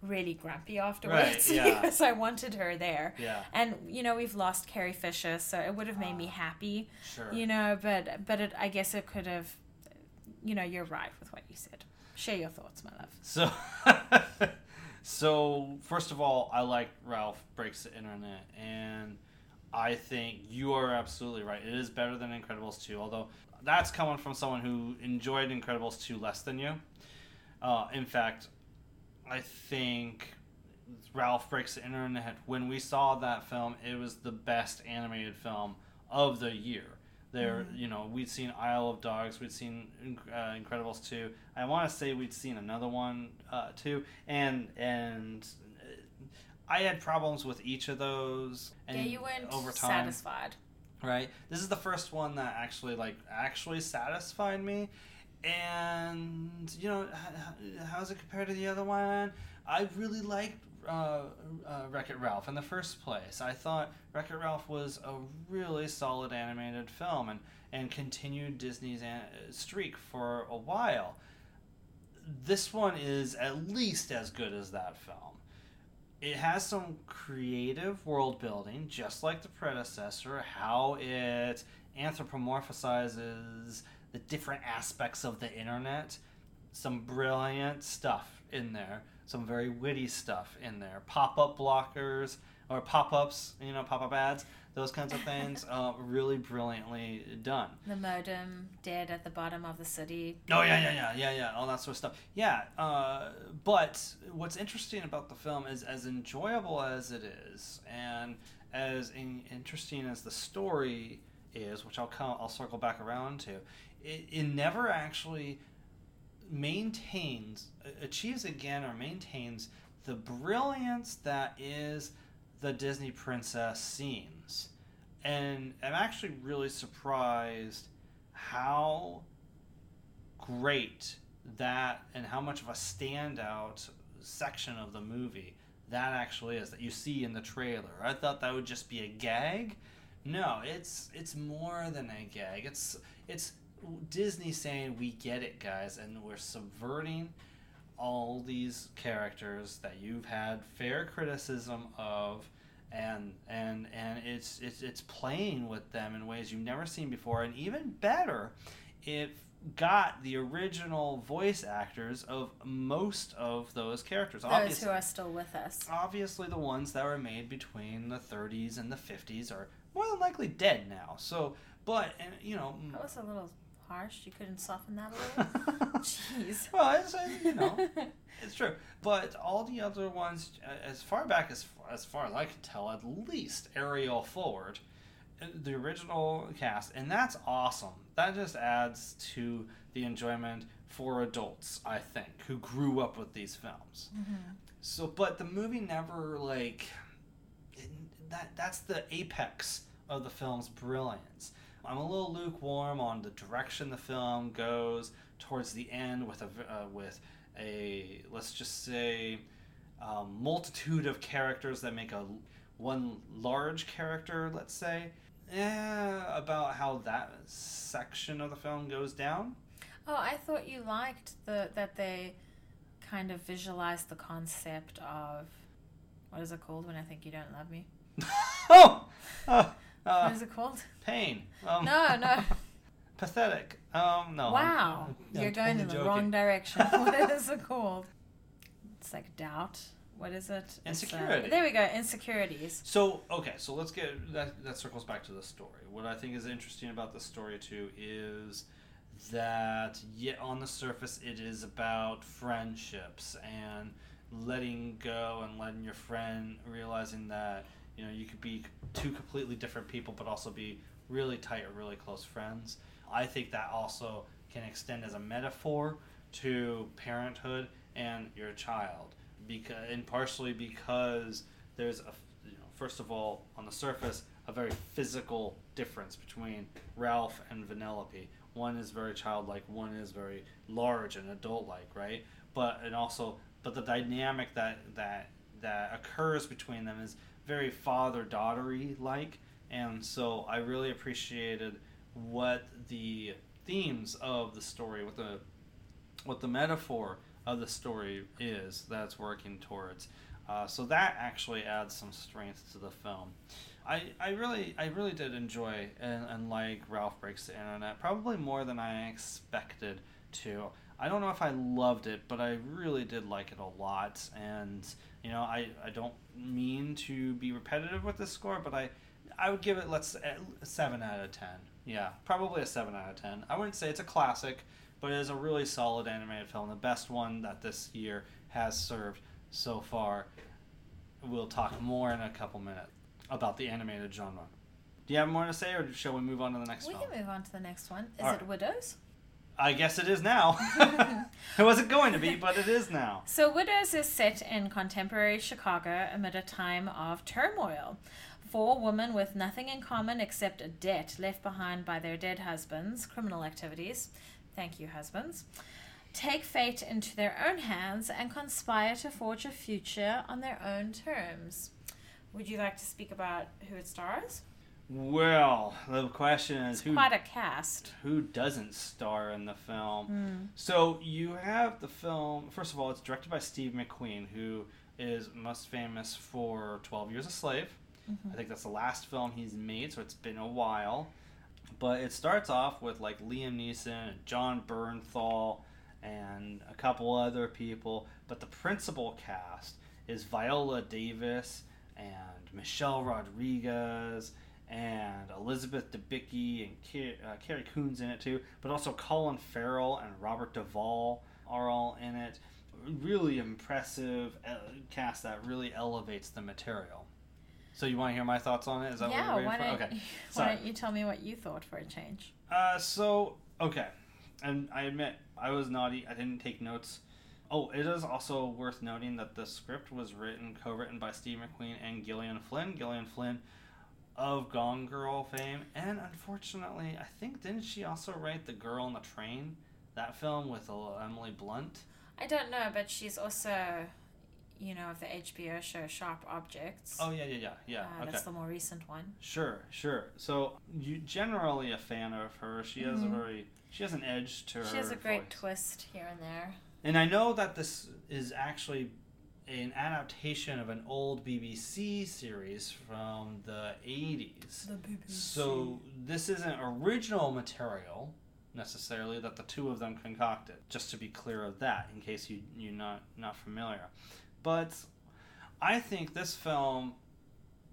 really grumpy afterwards yeah. because I wanted her there. yeah, And you know we've lost Carrie Fisher, so it would have made me Ah, happy. sure. You know, but but it, I guess it could have. You know, you're right with what you said. Share your thoughts, my love. So, so first of all, I like Ralph Breaks the Internet, and I think you are absolutely right. It is better than Incredibles 2, although that's coming from someone who enjoyed Incredibles 2 less than you. Uh, in fact, I think Ralph Breaks the Internet, when we saw that film, it was the best animated film of the year. There, you know, we'd seen Isle of Dogs, we'd seen uh, Incredibles 2. I want to say we'd seen another one uh, too, and and uh, I had problems with each of those. And yeah, you weren't over time, satisfied. right? This is the first one that actually like actually satisfied me, and you know, how's it compared to the other one? I really liked uh, uh, Wreck It Ralph in the first place. I thought Wreck It Ralph was a really solid animated film and, and continued Disney's an- streak for a while. This one is at least as good as that film. It has some creative world building, just like the predecessor, how it anthropomorphizes the different aspects of the internet. Some brilliant stuff in there, some very witty stuff in there. Pop up blockers, or pop-ups, you know, pop-up ads, those kinds of things. uh, really brilliantly done. The modem dead at the bottom of the city. Oh yeah, yeah, yeah, yeah, yeah, all that sort of stuff. Yeah, uh, but what's interesting about the film is, as enjoyable as it is, and as in, interesting as the story is, which I'll come, I'll circle back around to, it, it never actually maintains, achieves again, or maintains the brilliance that is the Disney princess scenes. And I'm actually really surprised how great that and how much of a standout section of the movie that actually is that you see in the trailer. I thought that would just be a gag. No, it's it's more than a gag. It's it's Disney saying we get it, guys, and we're subverting all these characters that you've had fair criticism of and and and it's it's it's playing with them in ways you've never seen before. And even better it got the original voice actors of most of those characters. Those obviously who are still with us. obviously the ones that were made between the 30s and the 50s are more than likely dead now. So but and you know That was a little harsh. You couldn't soften that a little? Jeez. well it's, you know It's true, but all the other ones, uh, as far back as as far as I can tell, at least Ariel forward, uh, the original cast, and that's awesome. That just adds to the enjoyment for adults, I think, who grew up with these films. So, but the movie never like it, that. That's the apex of the film's brilliance. I'm a little lukewarm on the direction the film goes towards the end with a uh, with a let's just say um, multitude of characters that make a one large character. Let's say. Yeah, about how that section of the film goes down. Oh, I thought you liked the that they kind of visualized the concept of what is it called when I think you don't love me? oh, uh, What is it called? pain. Um, No, no. Pathetic. Um, no. I'm- wow, I'm you're going in the joking. wrong direction. what is it called? It's like doubt. What is it? Uh, Insecurity. there we go. Insecurities. So okay, so let's get that. That circles back to the story. What I think is interesting about the story too is that yet on the surface it is about friendships and letting go and letting your friend realizing that you know you could be two completely different people but also be really tight or really close friends. I think that also can extend as a metaphor to parenthood and your child because and partially because there's a you know first of all on the surface a very physical difference between Ralph and Vanellope. One is very childlike, one is very large and adult-like, right? But and also but the dynamic that that that occurs between them is very father-daughtery like and so I really appreciated what the themes of the story what the what the metaphor of the story is that's working towards. Uh, so that actually adds some strength to the film. I, I really I really did enjoy and, and like Ralph Breaks the Internet probably more than I expected to. I don't know if I loved it, but I really did like it a lot. And you know I, I don't mean to be repetitive with this score, but I I would give it let's a seven out of ten. Yeah, probably a seven out of ten. I wouldn't say it's a classic, but it is a really solid animated film, the best one that this year has served so far. We'll talk more in a couple minutes about the animated genre. Do you have more to say, or shall we move on to the next one? We can move on to the next one. Is All it right. Widows? I guess it is now. it wasn't going to be, but it is now. So, Widows is set in contemporary Chicago amid a time of turmoil. Four women with nothing in common except a debt left behind by their dead husbands, criminal activities, thank you, husbands, take fate into their own hands and conspire to forge a future on their own terms. Would you like to speak about who it stars? Well, the question is who Quite a cast. who doesn't star in the film? Hmm. So you have the film. First of all, it's directed by Steve McQueen, who is most famous for Twelve Years a Slave. I think that's the last film he's made, so it's been a while. But it starts off with like Liam Neeson and Jon Bernthal and a couple other people. But the principal cast is Viola Davis and Michelle Rodriguez and Elizabeth Debicki and Car- uh, Carrie Coon's in it too, but also Colin Farrell and Robert Duvall are all in it. Really impressive uh, cast that really elevates the material. So you want to hear my thoughts on it? Is that yeah, what you're why waiting don't, for? Okay. why don't you tell me what you thought for a change? Uh, so okay, and I admit I was naughty. I didn't take notes. Oh, it is also worth noting that the script was written, co-written by Steve McQueen and Gillian Flynn. Gillian Flynn of Gone Girl fame, and unfortunately, I think didn't she also write The Girl on the Train? That film with Emily Blunt. I don't know, but she's also, you know, of the HBO show Sharp Objects. Oh yeah, yeah, yeah, yeah. Uh, okay. That's the more recent one. Sure, sure. So you generally a fan of her. She has Mhm. a very she has an edge to her. She has a great voice. twist here and there. And I know that this is actually an adaptation of an old BBC series from the 80s. The BBC. So this isn't original material necessarily that the two of them concocted. Just to be clear of that, in case you you're not not familiar. But I think this film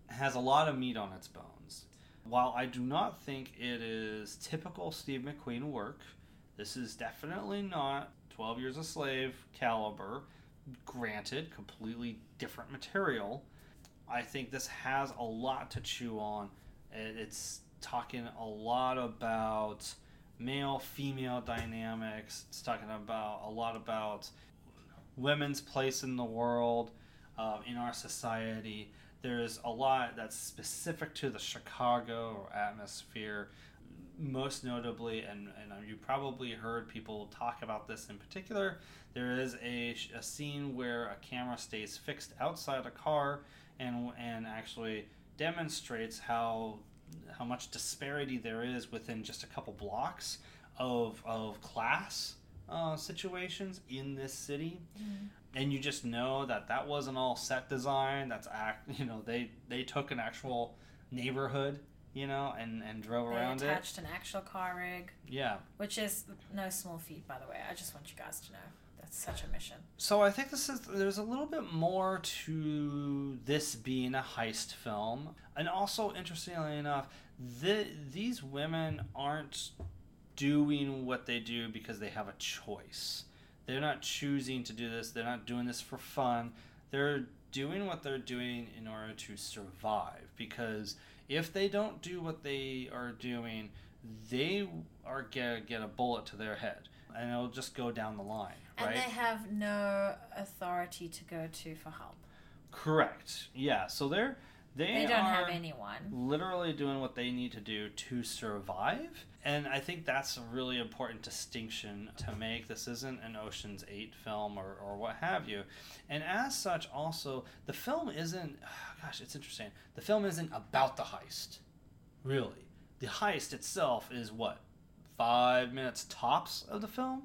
has a lot of meat on its bones. While I do not think it is typical Steve McQueen work, this is definitely not 12 Years a Slave caliber. Granted, completely different material. I think this has a lot to chew on. It's talking a lot about male female dynamics. It's talking about a lot about women's place in the world, um, in our society. There's a lot that's specific to the Chicago atmosphere, most notably, and, and you probably heard people talk about this in particular. There is a, a scene where a camera stays fixed outside a car and, and actually demonstrates how how much disparity there is within just a couple blocks of, of class uh, situations in this city and you just know that that wasn't all set design that's act you know they they took an actual neighborhood you know and and drove They around it. attached an actual car rig, yeah. Which is no small feat, by the way. I just want you guys to know. That's such a mission. so i think this is there's a little bit more to this being a heist film. And also interestingly enough the, these women aren't doing what they do because they have a choice. They're not choosing to do this. They're not doing this for fun. They're doing what they're doing in order to survive because if they don't do what they are doing they are gonna get a bullet to their head and it'll just go down the line And right they have no authority to go to for help. correct yeah so they're they, They don't have anyone. literally doing what they need to do to survive and i think that's a really important distinction to make this isn't an oceans 8 film or, or what have you and as such also the film isn't gosh it's interesting. The film isn't about the heist really. The heist itself is what five minutes tops of the film?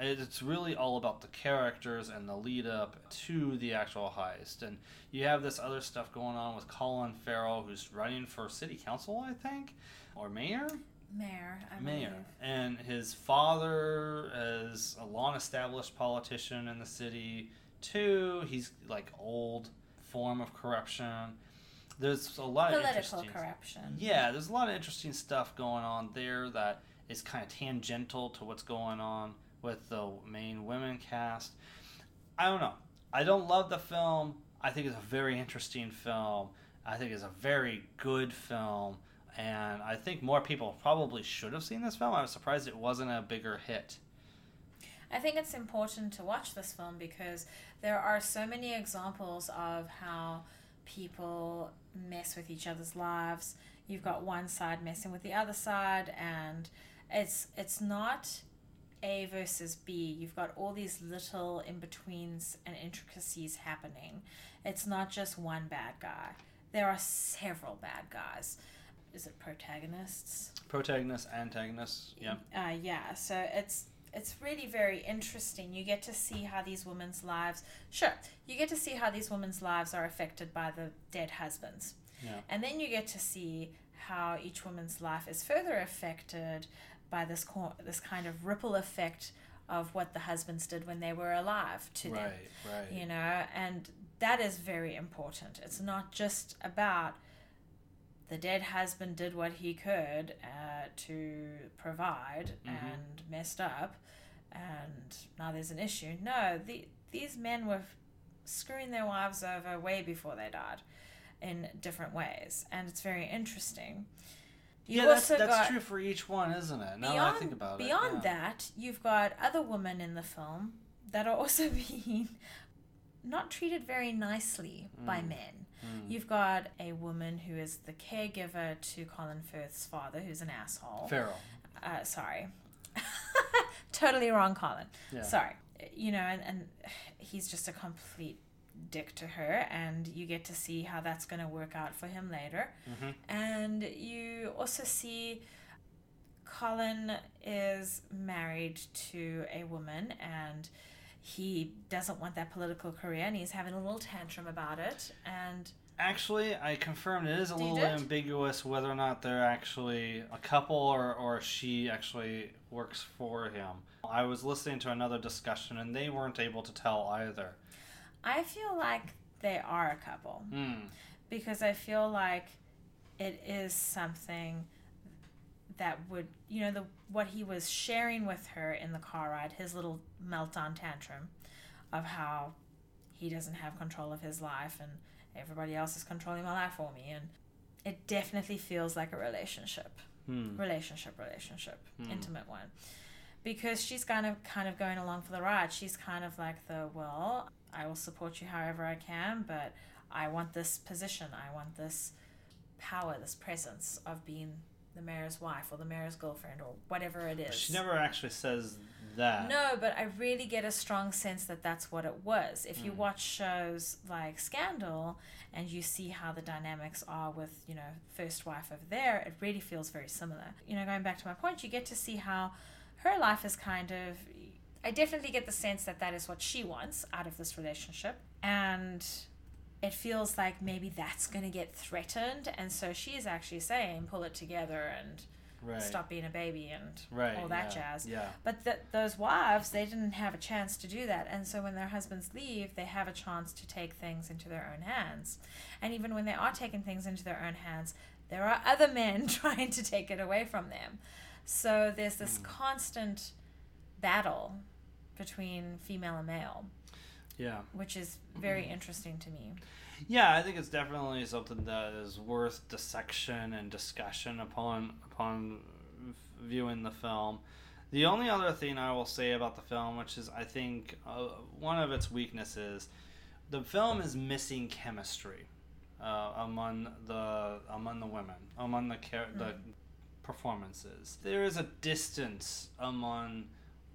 It's really all about the characters and the lead up to the actual heist. And you have this other stuff going on with colin farrell who's running for city council i think or mayor? Mayor, I mayor. Believe. and his father is a long established politician in the city too. He's like old form of corruption there's a lot of Political corruption. yeah there's a lot of interesting stuff going on there that is kind of tangential to what's going on with the main women cast i don't know i don't love the film i think it's a very interesting film i think it's a very good film and I think more people probably should have seen this film. I was surprised it wasn't a bigger hit. I think it's important to watch this film because there are so many examples of how people mess with each other's lives. You've got one side messing with the other side and it's it's not A versus B. You've got all these little in-betweens and intricacies happening. It's not just one bad guy. There are several bad guys. Is it protagonists? Protagonists, antagonists, yeah. Uh, yeah, so it's it's really very interesting. You get to see how these women's lives, sure, you get to see how these women's lives are affected by the dead husbands. Yeah. And then you get to see how each woman's life is further affected by this co- this kind of ripple effect of what the husbands did when they were alive to them Right, right. you know and that is very important it's not just about the dead husband did what he could uh, to provide Mhm. and messed up and now there's an issue no the, these men were screwing their wives over way before they died in different ways and it's very interesting yeah, You've that's, also that's true for each one, isn't it? Now beyond that I think about beyond it. yeah. that, you've got other women in the film that are also being not treated very nicely by Mm. men. Mm. You've got a woman who is the caregiver to Colin Firth's father, who's an asshole. Farrell. Uh, sorry, totally wrong, Colin. Yeah. Sorry, you know, and, and he's just a complete dick to her, and you get to see how that's going to work out for him later. Mhm. And you also see Colin is married to a woman and he doesn't want that political career and he's having a little tantrum about it. And Actually, I confirmed it is a little did? ambiguous whether or not they're actually a couple or, or she actually works for him. I was listening to another discussion and they weren't able to tell either. I feel like they are a couple Hmm. because I feel like it is something that would, you know, the what he was sharing with her in the car ride, his little meltdown tantrum of how he doesn't have control of his life and everybody else is controlling my life for me. And it definitely feels like a relationship. Hmm. relationship relationship. Hmm. intimate one. Because she's kind of kind of going along for the ride. She's kind of like the well i will support you however i can but i want this position. I want this power this presence of being the mayor's wife or the mayor's girlfriend or whatever it is She never actually says that. no, but I really get a strong sense that that's what it was. If you Mm. watch shows like Scandal and you see how the dynamics are with, you know, first wife over there, it really feels very similar. You know, going back to my point, you get to see how her life is kind of. I definitely get the sense that that is what she wants out of this relationship. And it feels like maybe that's going to get threatened. And so she is actually saying, pull it together and Right. stop being a baby and Right. all that yeah, jazz. Yeah. But th- those wives, they didn't have a chance to do that. And so when their husbands leave, they have a chance to take things into their own hands. And even when they are taking things into their own hands, there are other men trying to take it away from them. So there's this Mm. constant battle between female and male, Yeah. which is very interesting to me. Yeah, I think it's definitely something that is worth dissection and discussion upon upon viewing the film. The only other thing I will say about the film, which is I think uh, one of its weaknesses, the film is missing chemistry uh, among the among the women, among the char- the performances. There is a distance among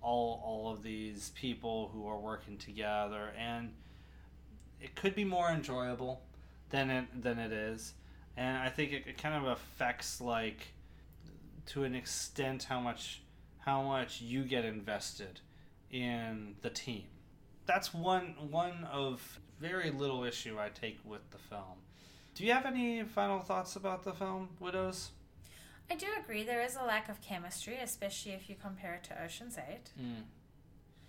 all all of these people who are working together and it could be more enjoyable than it than it is, and I think it, it kind of affects like to an extent how much how much you get invested in the team. That's one one of very little issue I take with the film. Do you have any final thoughts about the film, Widows? I do agree there is a lack of chemistry, especially if you compare it to Ocean's 8. Mm.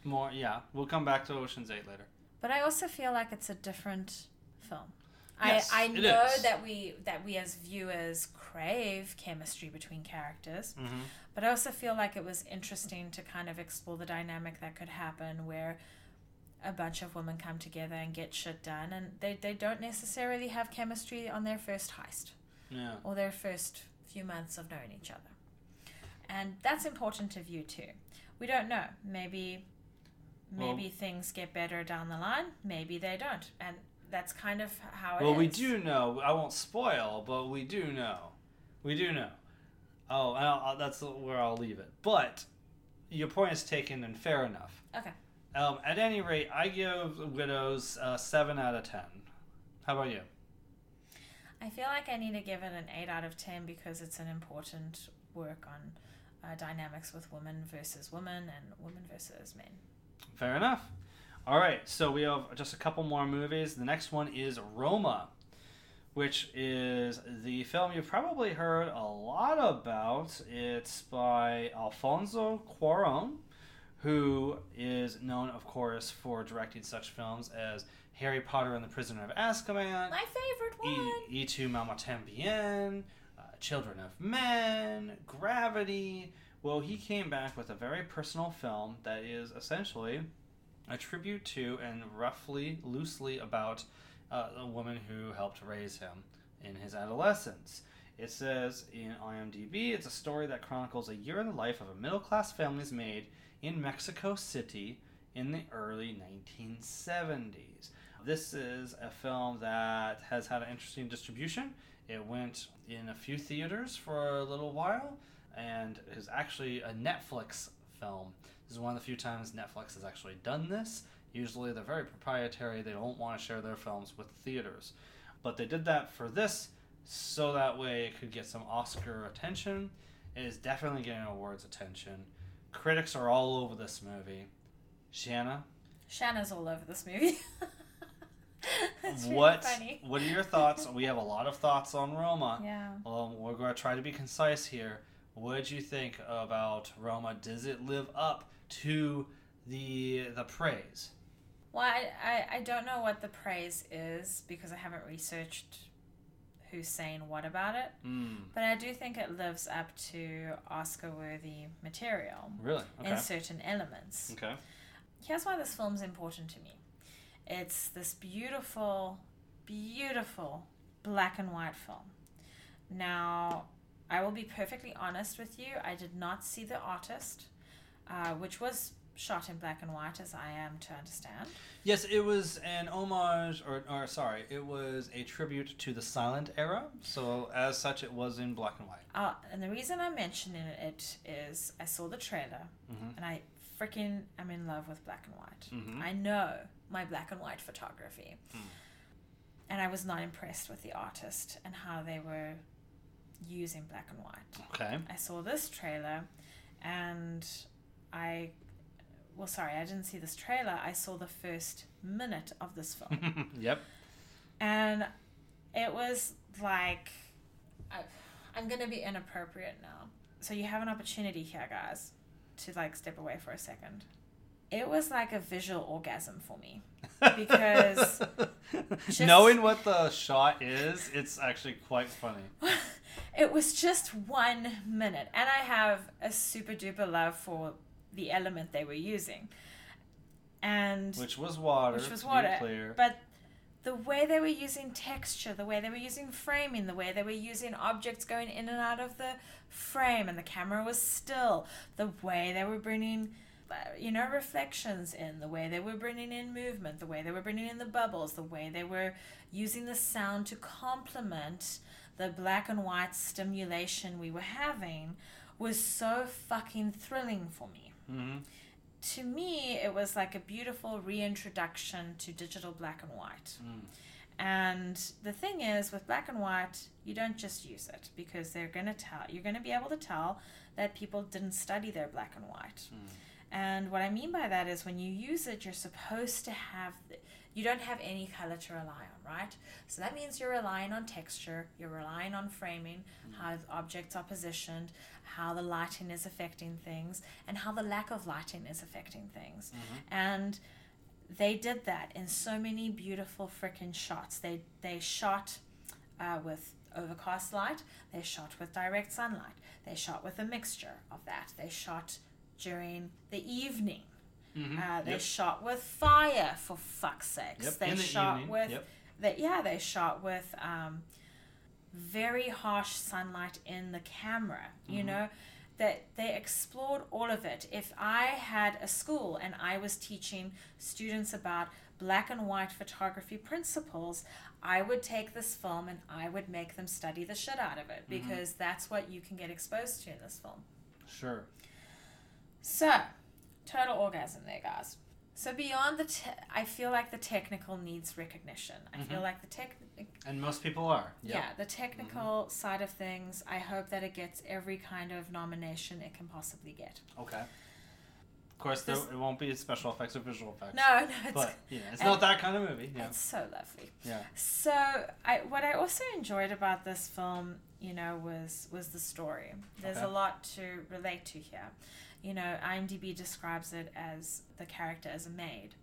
More, yeah. We'll come back to Ocean's Eight later. But I also feel like it's a different film. Yes, I, I know is. that we that we as viewers crave chemistry between characters, Mm-hmm. but I also feel like it was interesting to kind of explore the dynamic that could happen where a bunch of women come together and get shit done and they, they don't necessarily have chemistry on their first heist Yeah. or their first few months of knowing each other. And that's important to view too. We don't know. Maybe maybe Well- things get better down the line, maybe they don't. And that's kind of how it is. Well, we do know. I won't spoil, but we do know. We do know. Oh, I'll, I'll- that's where I'll leave it. But your point is taken, and fair enough. Okay. Um, at any rate, I give Widows uh, seven out of ten. How about you? I feel like I need to give it an 8 out of 10 because it's an important work on uh, dynamics with women versus women and women versus men. Fair enough. All right, so we have just a couple more movies. The next one is Roma, which is the film you've probably heard a lot about. It's by Alfonso Cuaron, who is known, of course, for directing such films as Harry Potter and the Prisoner of Azkaban, My favorite one. E, Tu Mama Tambien, uh, Children of Men, Gravity. Well, he came back with a very personal film that is essentially a tribute to and roughly, loosely about uh, a woman who helped raise him in his adolescence. It says in IMDb, it's a story that chronicles a year in the life of a middle class family's maid in Mexico City in the early 1970s. This is a film that has had an interesting distribution. It went in a few theaters for a little while and is actually a Netflix film. This is one of the few times Netflix has actually done this. Usually they're very proprietary, they don't want to share their films with theaters. But they did that for this so that way it could get some Oscar attention. It is definitely getting awards attention. Critics are all over this movie. Shanna, Shanna's all over this movie. Really what funny. what are your thoughts? We have a lot of thoughts on Roma. Yeah. Um, we're going to try to be concise here. What did you think about Roma? Does it live up to the the praise? Well, I, I, I don't know what the praise is because I haven't researched who's saying what about it. Mm, But I do think it lives up to Oscar worthy material really? Okay. in certain elements. Okay. Here's why this film's important to me it's this beautiful, beautiful black and white film. Now, I will be perfectly honest with you, I did not see the artist, uh, which was shot in black and white, as I am to understand. Yes, it was an homage, or, or sorry, it was a tribute to the silent era. So as such, it was in black and white. Uh, and the reason I'm mentioning it is I saw the trailer Mhm. and I freaking am in love with black and white. Mhm. I know my black and white photography. Mm. And I was not impressed with the artist and how they were using black and white. Okay. I saw this trailer and I well sorry, I didn't see this trailer. I saw the first minute of this film. yep. and it was like I, I'm going to be inappropriate now. So you have an opportunity here, guys, to like step away for a second. It was like a visual orgasm for me. Because just- knowing what the shot is, it's actually quite funny. it was just one minute and i have a super duper love for the element they were using. And Which was water. Which was water, but the way they were using texture the way they were using framing the way they were using objects going in and out of the frame and the camera was still the way they were bringing uh, you know reflections in the way they were bringing in movement the way they were bringing in the bubbles the way they were using the sound to complement the black and white stimulation we were having was so fucking thrilling for me hmm to me, it was like a beautiful reintroduction to digital black and white. Mm. And the thing is, with black and white, you don't just use it because they're going to tell, you're going to be able to tell that people didn't study their black and white. Mm. And what I mean by that is when you use it, you're supposed to have, you don't have any color to rely on, right? So that means you're relying on texture, you're relying on framing, how objects are positioned, how the lighting is affecting things, and how the lack of lighting is affecting things. And they did that in so many beautiful freaking shots. They they shot uh, with overcast light. They shot with direct sunlight. They shot with a mixture of that. They shot during the evening. Mhm. Uh, they Yep. shot with fire for fuck's sakes. Yep, They the shot evening, with yep. that. Yeah, they shot with um, very harsh sunlight in the camera. You Mhm. know, that they explored all of it. If I had a school and I was teaching students about black and white photography principles, I would take this film and I would make them study the shit out of it because that's what you can get exposed to in this film. Sure. So, total orgasm there, guys. So beyond the, te- I feel like the technical needs recognition. I feel Mhm. like the tech, And most people are. Yep. yeah, the technical mm-hmm. side of things. I hope that it gets every kind of nomination it can possibly get. Okay. Of course, there, it won't be special effects or visual effects. No, no, it's But yeah, it's and- not that kind of movie. Yeah. it's so lovely. Yeah. So I, what I also enjoyed about this film, you know, was was the story. There's Okay. a lot to relate to here. you know, IMDb describes it as the character as a maid.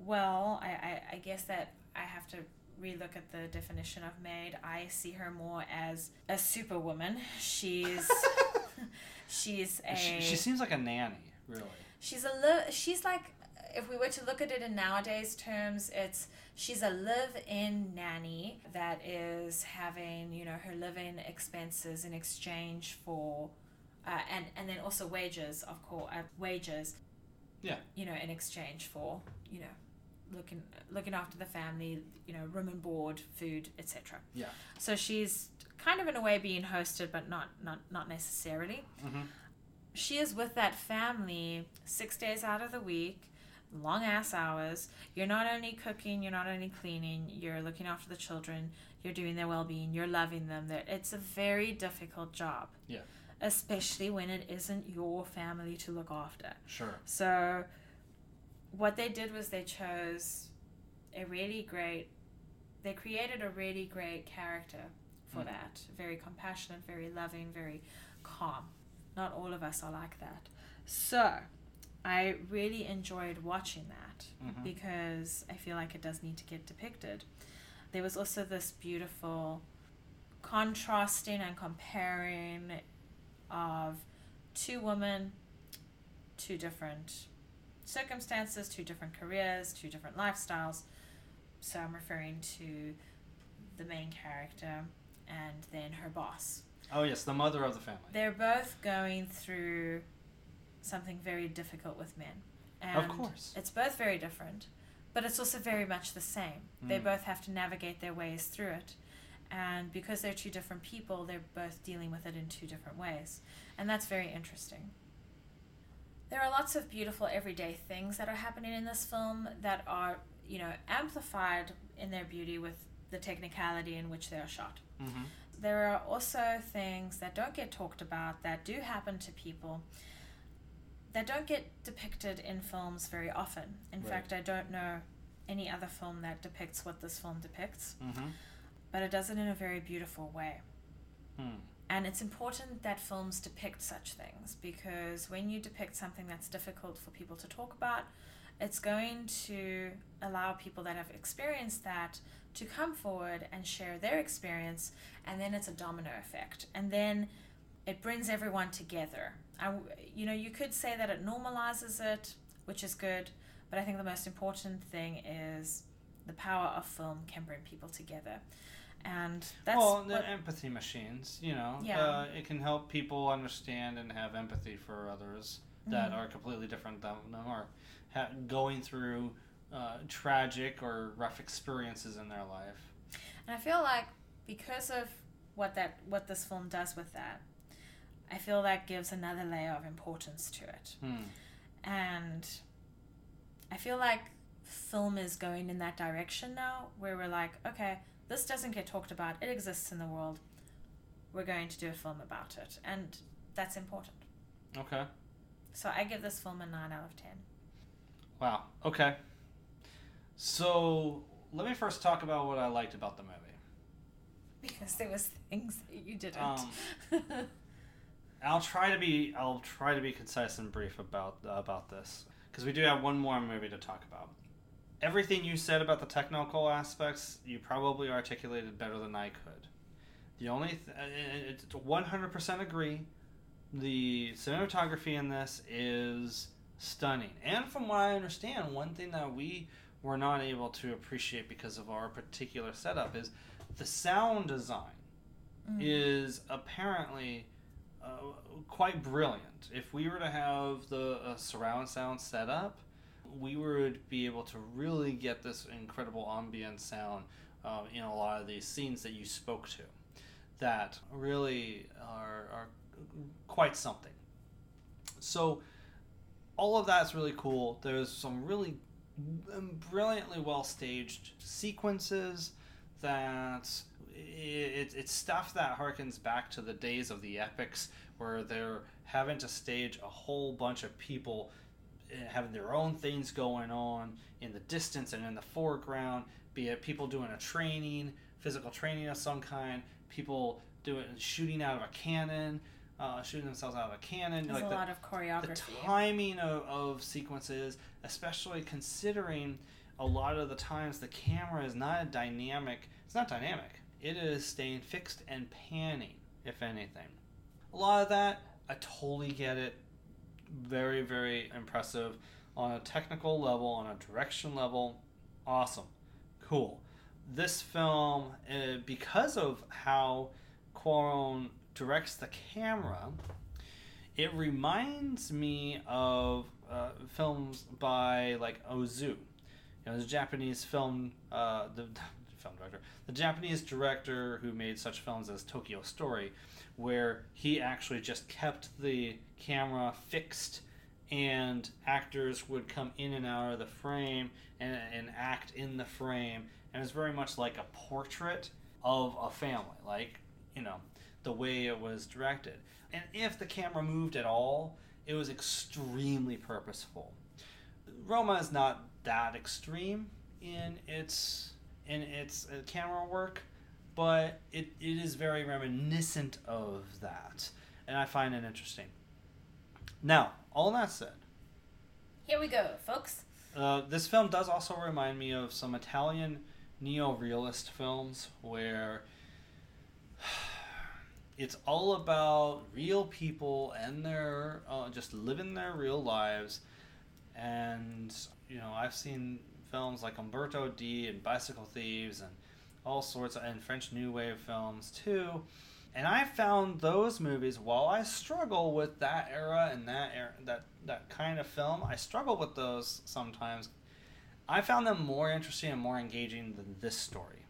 Well, I, I, I guess that I have to relook at the definition of maid. I see her more as a superwoman. She's she's a She, she seems like a nanny, really. she's a li- she's like if we were to look at it in nowadays terms it's she's a live-in nanny that is having you know her living expenses in exchange for uh, and and then also wages of course uh, wages Yeah. you know in exchange for you know looking looking after the family you know room and board food etc Yeah. so she's kind of in a way being hosted but not not not necessarily hmm she is with that family six days out of the week, long ass hours. You're not only cooking, you're not only cleaning, you're looking after the children, you're doing their well being, you're loving them. That It's a very difficult job. Yeah. Especially when it isn't your family to look after. Sure. So, what they did was they chose a really great, they created a really great character for Mm. that. Very compassionate, very loving, very calm. Not all of us are like that. So, I really enjoyed watching that Mhm. because I feel like it does need to get depicted. There was also this beautiful contrasting and comparing of two women, two different circumstances, two different careers, two different lifestyles. So I'm referring to the main character and then her boss. Oh yes, the mother of the family. They're both going through something very difficult with men. And Of course. It's both very different, but it's also very much the same. They Mm. both have to navigate their ways through it. And because they're two different people, they're both dealing with it in two different ways. And that's very interesting. There are lots of beautiful everyday things that are happening in this film that are, you know, amplified in their beauty with the technicality in which they are shot. hmm There are also things that don't get talked about that do happen to people that don't get depicted in films very often. In Right. fact, I don't know any other film that depicts what this film depicts, hmm but it does it in a very beautiful way. Hmm. And it's important that films depict such things because when you depict something that's difficult for people to talk about, it's going to allow people that have experienced that to come forward and share their experience, and then it's a domino effect. And then it brings everyone together. I, you know, you could say that it normalizes it, which is good, but I think the most important thing is the power of film can bring people together. And that's well, the what- empathy machines, you know, Yeah. uh, it can help people understand and have empathy for others that Mhm. are completely different than them or ha- going through uh, tragic or rough experiences in their life. And I feel like because of what that what this film does with that, I feel that gives another layer of importance to it. Hmm. And I feel like film is going in that direction now where we're like, okay, this doesn't get talked about. It exists in the world. We're going to do a film about it. And that's important. Okay. So I give this film a 9 out of 10. Wow. Okay. So let me first talk about what I liked about the movie. Because there was things that you didn't. Um, I'll try to be I'll try to be concise and brief about about this because we do have one more movie to talk about. Everything you said about the technical aspects, you probably articulated better than I could. The only th- uh, it's 100% agree. The cinematography in this is stunning, and from what I understand, one thing that we were not able to appreciate because of our particular setup is the sound design Mm. is apparently uh, quite brilliant. If we were to have the uh, surround sound set up, we would be able to really get this incredible ambient sound uh, in a lot of these scenes that you spoke to that really are, are quite something. So, all of that's really cool. There's some really brilliantly well staged sequences that it, it's stuff that harkens back to the days of the epics where they're having to stage a whole bunch of people having their own things going on in the distance and in the foreground be it people doing a training physical training of some kind people doing shooting out of a cannon uh, shooting themselves out of a cannon. There's like a the, lot of choreography. the timing of, of sequences, especially considering a lot of the times the camera is not a dynamic. It's not dynamic. It is staying fixed and panning, if anything. A lot of that, I totally get it. Very, very impressive on a technical level, on a direction level. Awesome, cool. This film, uh, because of how Cuarón directs the camera, it reminds me of uh, films by like Ozu. You know, the Japanese film, uh, the, the film director, the Japanese director who made such films as Tokyo Story, where he actually just kept the camera fixed and actors would come in and out of the frame and, and act in the frame. And it's very much like a portrait of a family like you know the way it was directed. And if the camera moved at all it was extremely purposeful. Roma is not that extreme in its in its uh, camera work but it, it is very reminiscent of that and i find it interesting now all that said Here we go, folks. uh, this film does also remind me of some Italian neo-realist films where it's all about real people and their uh, just living their real lives and you know i've seen films like umberto d and bicycle thieves and all sorts of and french new wave films too. And i found those movies while i struggle with that era and that era, that that kind of film i struggle with those sometimes. I found them more interesting and more engaging than this story.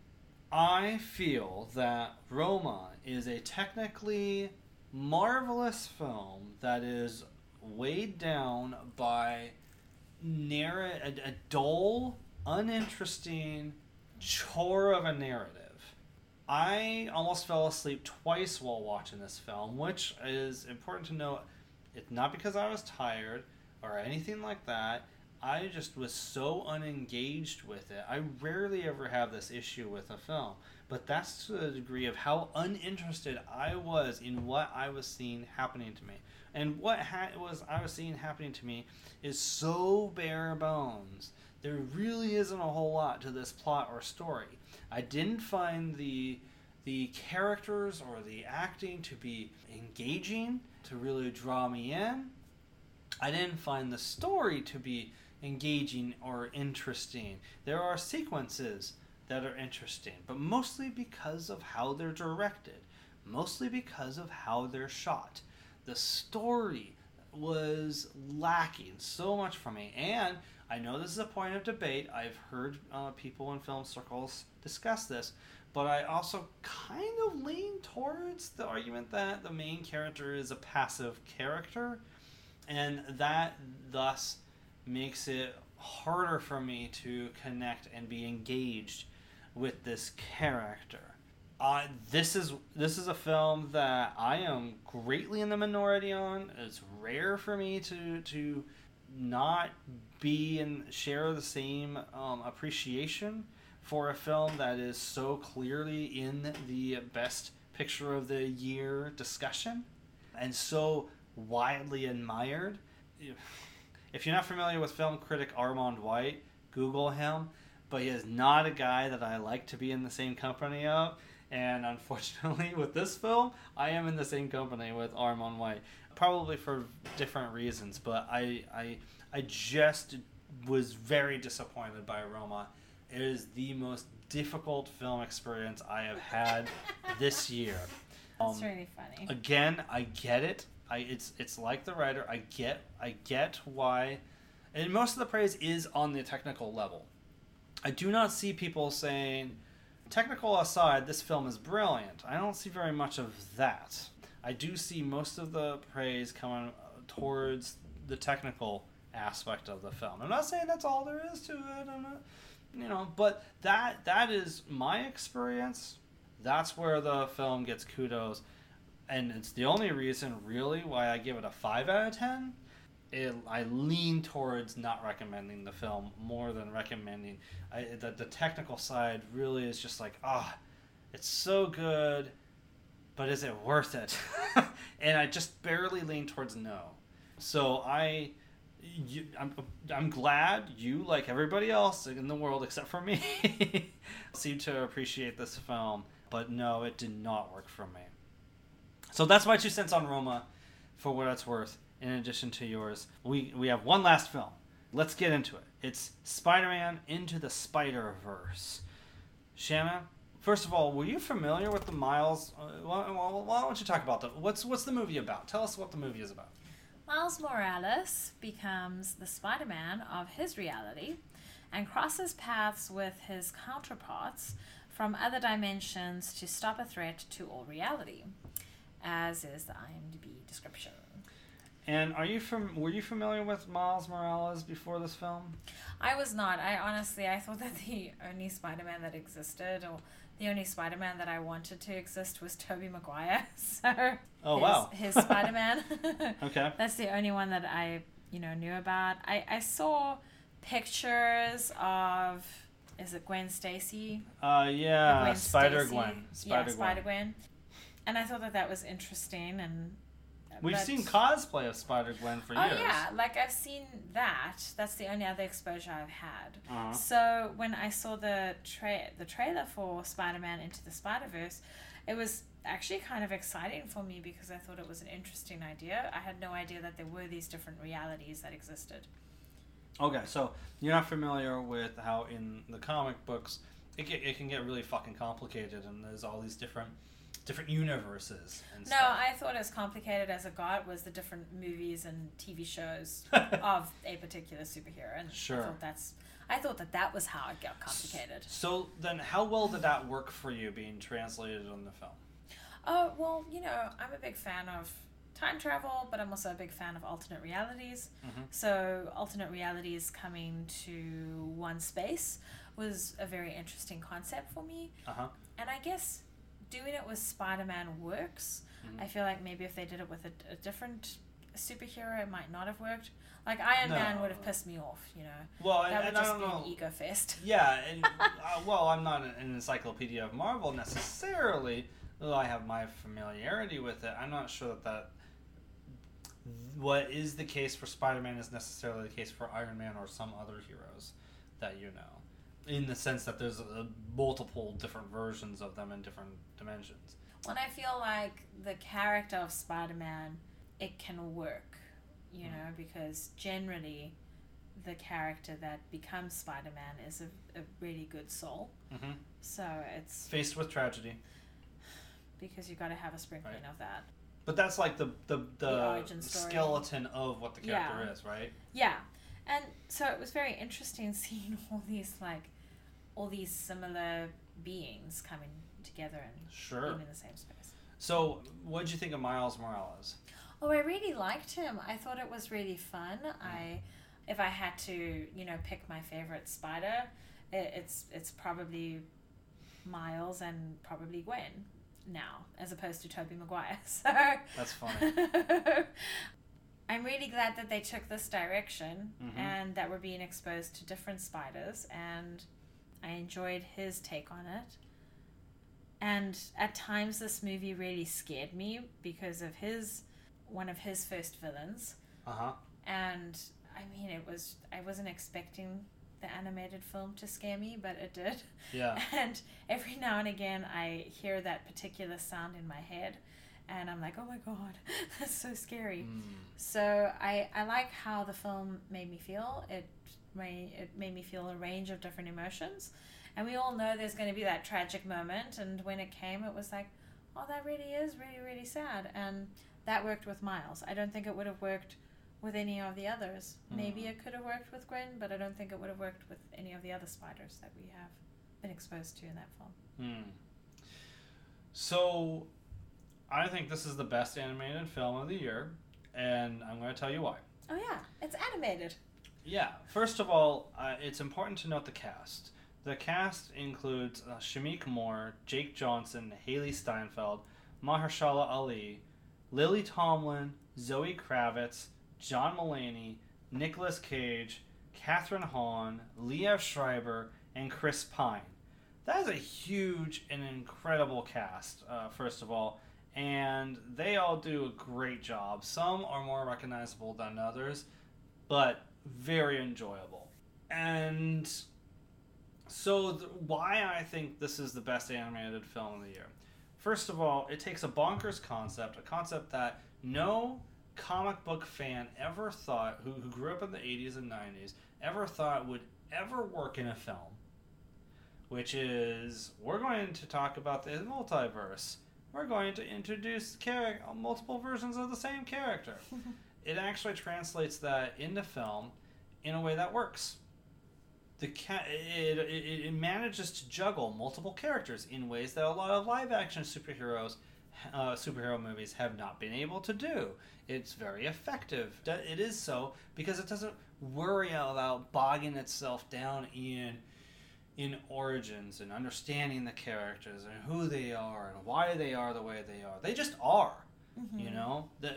I feel that Roma is a technically marvelous film that is weighed down by narr- a, a dull, uninteresting chore of a narrative. I almost fell asleep twice while watching this film, which is important to note. It's not because I was tired or anything like that. I just was so unengaged with it. I rarely ever have this issue with a film, but that's to the degree of how uninterested I was in what I was seeing happening to me. And what ha- was I was seeing happening to me is so bare bones. There really isn't a whole lot to this plot or story. I didn't find the the characters or the acting to be engaging to really draw me in. I didn't find the story to be engaging or interesting. There are sequences that are interesting, but mostly because of how they're directed, mostly because of how they're shot. The story was lacking so much for me, and I know this is a point of debate. I've heard uh, people in film circles discuss this, but I also kind of lean towards the argument that the main character is a passive character, and that thus makes it harder for me to connect and be engaged with this character. Uh, this is this is a film that I am greatly in the minority on. It's rare for me to to not be and share the same um, appreciation for a film that is so clearly in the best picture of the year discussion and so widely admired. If you're not familiar with film critic Armond White, Google him. But he is not a guy that I like to be in the same company of. And unfortunately, with this film, I am in the same company with Armond White. Probably for different reasons, but I, I, I just was very disappointed by Roma. It is the most difficult film experience I have had this year. That's Um, really funny. again i get it i it's it's like the Rider i get i get why and most of the praise is on the technical level i do not see people saying technical aside this film is brilliant. I don't see very much of that. I do see most of the praise coming towards the technical aspect of the film. I'm not saying that's all there is to it not you know but that that is my experience. That's where the film gets kudos. And it's the only reason really why I give it a 5 out of 10. It, I lean towards not recommending the film more than recommending. I, the, the technical side really is just like, ah, it's so good, but is it worth it? and I just barely lean towards no. So I, you, I'm, I'm glad you, like everybody else in the world except for me, seem to appreciate this film. But no, it did not work for me. So that's my two cents on Roma, for what it's worth. In addition to yours, we we have one last film. Let's get into it. It's Spider-Man into the Spider-Verse. Shanna, first of all, were you familiar with the Miles? Uh, why, why don't you talk about the what's what's the movie about? Tell us what the movie is about. Miles Morales becomes the Spider Man of his reality and crosses paths with his counterparts from other dimensions to stop a threat to all reality, as is the IMDb description. And are you from? Were you familiar with Miles Morales before this film? I was not. I honestly, I thought that the only Spider-Man that existed, or the only Spider-Man that I wanted to exist, was Tobey Maguire. So, oh his, wow, his Spider-Man. okay, that's the only one that I, you know, knew about. I I saw pictures of. Is it Gwen Stacy? Uh, yeah, Gwen Spider Gwen. yeah, Spider Gwen. And I thought that that was interesting and We've but- seen cosplay of Spider Gwen for Oh years. yeah, like I've seen that. That's the only other exposure I've had. Uh-huh. So when I saw the tra- the trailer for Spider-Man Into the Spider-Verse, it was actually kind of exciting for me because I thought it was an interesting idea. I had no idea that there were these different realities that existed. Okay, so you're not familiar with how in the comic books it, get, it can get really fucking complicated, and there's all these different different universes and No, stuff. I thought as complicated as it got was the different movies and TV shows of a particular superhero, and Sure. I thought that's. I thought that that was how it got complicated. So then, how well did that work for you being translated on the film? Oh, well, you know, I'm a big fan of time travel, but I'm also a big fan of alternate realities. Mhm. So, alternate realities coming to one space was a very interesting concept for me. Uh huh. And I guess doing it with Spider Man works. Mhm. I feel like maybe if they did it with a, a different superhero, it might not have worked. Like, Iron Man would have pissed me off, you know. Well, and, would and I just don't be know. an ego fest. Yeah, and uh, well, I'm not an encyclopedia of Marvel necessarily, though I have my familiarity with it. I'm not sure that that what is the case for Spider-Man is necessarily the case for Iron Man or some other heroes that you know, in the sense that there's uh multiple different versions of them in different dimensions. when I feel like the character of Spider Man, it can work, you know, because generally the character that becomes Spider Man is a, a really good soul. hmm So it's Faced with tragedy, because you got to have a sprinkling Right. of that. but that's like the the, the, The skeleton of what the character Yeah. is, right? Yeah. And so it was very interesting seeing all these, like, all these similar beings coming together and Sure. being in the same space. So, what did you think of Miles Morales? Oh, I really liked him. I thought it was really fun. I, if I had to, you know, pick my favorite spider, it, it's it's probably Miles and probably Gwen now, as opposed to Tobey Maguire. So That's funny. I'm really glad that they took this direction Mhm. and that we're being exposed to different spiders, and I enjoyed his take on it. And at times, this movie really scared me because of his one of his first villains. Uh huh. And I mean, it was I wasn't expecting the animated film to scare me, but it did. Yeah. And every now and again, I hear that particular sound in my head, and I'm like, oh my god, that's so scary. Mm. So I, I like how the film made me feel. It made, it made me feel a range of different emotions. And we all know there's going to be that tragic moment. And when it came, it was like, oh, that really is really, really sad. And that worked with Miles. I don't think it would have worked with any of the others. Maybe Mm. it could have worked with Gwen, but I don't think it would have worked with any of the other spiders that we have been exposed to in that film. Hmm. So, I think this is the best animated film of the year, and I'm going to tell you why. Oh, yeah, it's animated. Yeah, first of all, uh, it's important to note the cast. The cast includes uh, Shameik Moore, Jake Johnson, Hailee Steinfeld, Mahershala Ali, Lily Tomlin, Zoe Kravitz, John Mulaney, Nicolas Cage, Kathryn Hahn, Liev Schreiber, and Chris Pine. That is a huge and incredible cast, uh, first of all. and they all do a great job. Some are more recognizable than others, but very enjoyable. And so, th- why I think this is the best animated film of the year. First of all, it takes a bonkers concept, a concept that no comic book fan ever thought, who, who grew up in the 80s and 90s, ever thought would ever work in a film. Which is, we're going to talk about the multiverse. We're going to introduce char- multiple versions of the same character. it actually translates that into film in a way that works. The ca- it, it, it manages to juggle multiple characters in ways that a lot of live action superheroes uh, superhero movies have not been able to do. It's very effective. It is so because it doesn't worry about bogging itself down in in origins and understanding the characters and who they are and why they are the way they are. They just are. Mm-hmm. You know, the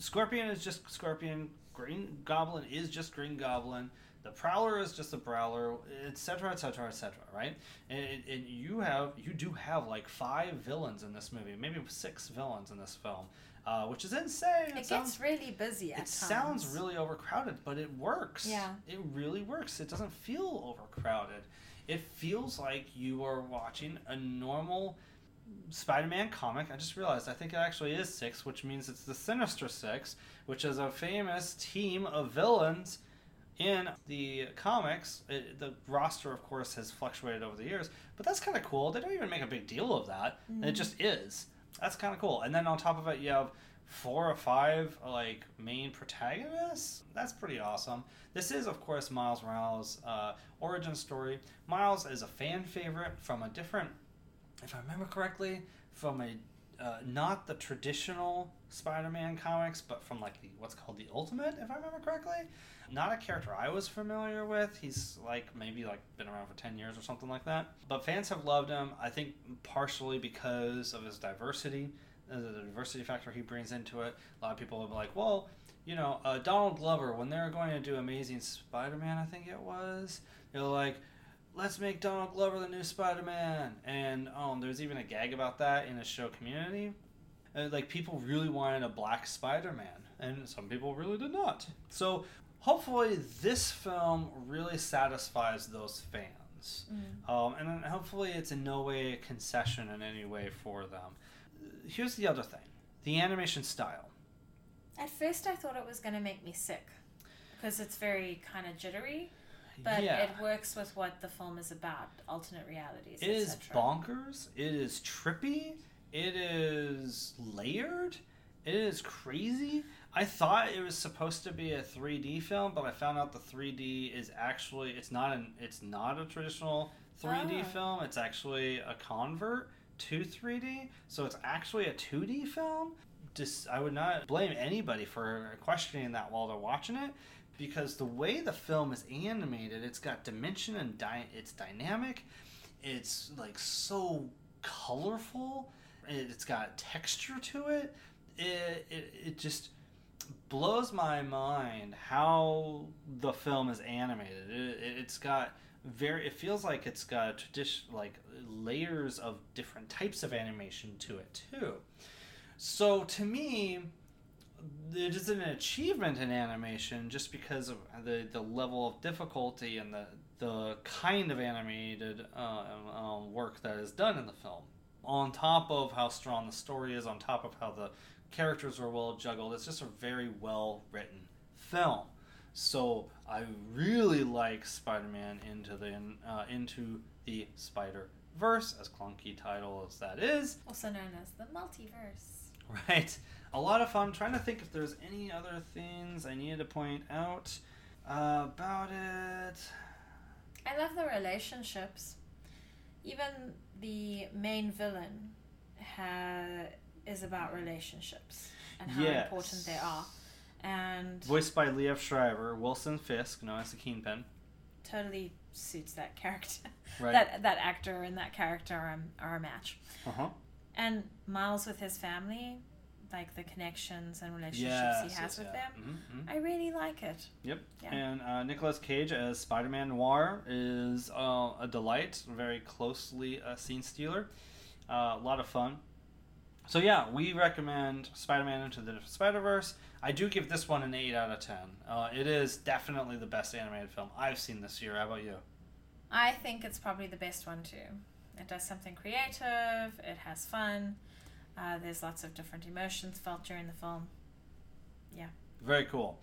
Scorpion is just Scorpion. Green Goblin is just Green Goblin. The Prowler is just the Prowler, etc., etc., etc. Right? And, and you have you do have like five villains in this movie, maybe six villains in this film, uh, which is insane. It, gets sounds, really busy at it times. sounds really overcrowded, but it works. Yeah. It really works. It doesn't feel overcrowded. It feels like you are watching a normal Spider-Man comic. I just realized I think it actually is six, which means it's the Sinister Six, which is a famous team of villains in the comics. It, the roster, of course, has fluctuated over the years, but that's kind of cool. They don't even make a big deal of that. It just is. That's kind of cool. And then on top of it, you have four or five like main protagonists. That's pretty awesome. This is, of course, Miles Morales' uh, origin story. Miles is a fan favorite from a different, if I remember correctly, from a uh, not the traditional Spider-Man comics, but from like the what's called the Ultimate, if I remember correctly. Not a character I was familiar with. He's like maybe like been around for ten years or something like that. But fans have loved him. I think partially because of his diversity, uh, the diversity factor he brings into it. A lot of people will be like, well, you know, uh, Donald Glover when they were going to do Amazing Spider-Man, I think it was. They're like, let's make Donald Glover the new Spider-Man, and um, there's even a gag about that in the show Community. Uh, like people really wanted a black Spider-Man, and some people really did not. So hopefully, this film really satisfies those fans, um, and hopefully, it's in no way a concession in any way for them. Here's the other thing: the animation style. At first, I thought it was going to make me sick because it's very kind of jittery, but yeah. it works with what the film is about alternate realities. It is bonkers. It is trippy. It is layered. It is crazy. I thought it was supposed to be a 3D film, but I found out the 3D is actually it's not an it's not a traditional 3D Oh. film. It's actually a convert to 3D. So it's actually a 2D film. Just I would not blame anybody for questioning that while they're watching it because the way the film is animated, it's got dimension and dy- it's dynamic. It's like so colorful. It- It's got texture to it. It, it, it just blows my mind how the film is animated. It, it's got very. It feels like it's got tradition like layers of different types of animation to it too. So to me, it is an achievement in animation just because of the, the level of difficulty and the, the kind of animated uh, um, work that is done in the film. On top of how strong the story is, on top of how the characters are well juggled, it's just a very well written film. So I really like Spider-Man into the uh, into the Spider Verse, as clunky title as that is. also known as the multiverse. Right. A lot of fun. trying to think if there's any other things I needed to point out uh, about it. I love the relationships. Even the main villain ha- is about relationships and how Yes. important they are. And Voiced by Liev Schreiber, Wilson Fisk, known as the Kingpin. totally suits that character. Right. That that actor and that character are, are a match. uh huh. And Miles with his family, like the connections and relationships Yes, he has yes, with yeah. them, Mhm, mhm. I really like it. Yep. Yeah. And uh, Nicolas Cage as Spider Man Noir is uh, a delight. Very closely a scene stealer. Uh, a lot of fun. So yeah, we recommend Spider-Man Into the Spider-Verse. I do give this one an eight out of ten. Uh, it is definitely the best animated film I've seen this year. How about you? I think it's probably the best one too. It does something creative. It has fun. Uh, there's lots of different emotions felt during the film. Yeah. Very cool.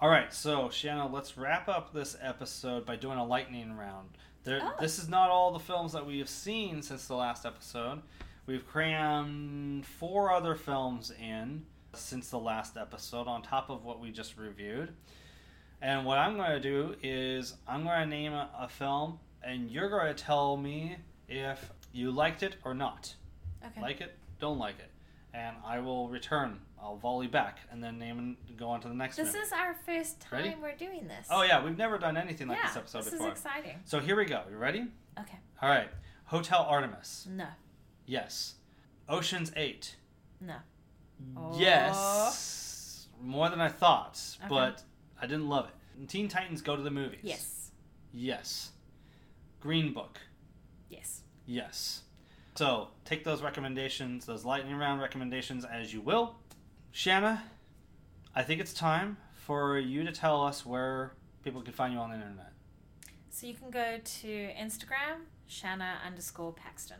All right, so Shanna, let's wrap up this episode by doing a lightning round. There, Oh. This is not all the films that we have seen since the last episode. We've crammed four other films in since the last episode, on top of what we just reviewed. And what I'm going to do is I'm going to name a, a film, and you're going to tell me if you liked it or not. Okay. Like it, don't like it, and I will return. I'll volley back, and then name and go on to the next this movie. is our first time Ready? we're doing this. Oh yeah, we've never done anything like yeah, this episode this before. This is exciting. so here we go. You ready? Okay. All right. Hotel Artemis. No. Yes. Ocean's Eight. No. Oh. Yes. More than I thought, Okay. but I didn't love it. Teen Titans Go to the Movies. Yes. Yes. Green Book. Yes. Yes. So take those recommendations, those lightning round recommendations, as you will. Shanna, I think it's time for you to tell us where people can find you on the internet. So you can go to Instagram, Shanna underscore Paxton.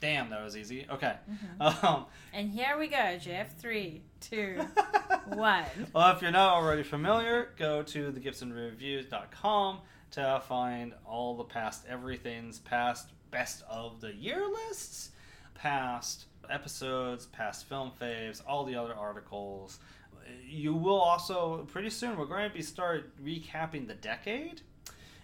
Damn, that was easy. Okay. Mm-hmm. Um, And here we go, Jeff. Three, two, one. well, if you're not already familiar, go to thegibsonreviews.com to find all the past everything's past best of the year lists, past episodes, past film faves, all the other articles. You will also pretty soon we're going to be start recapping the decade.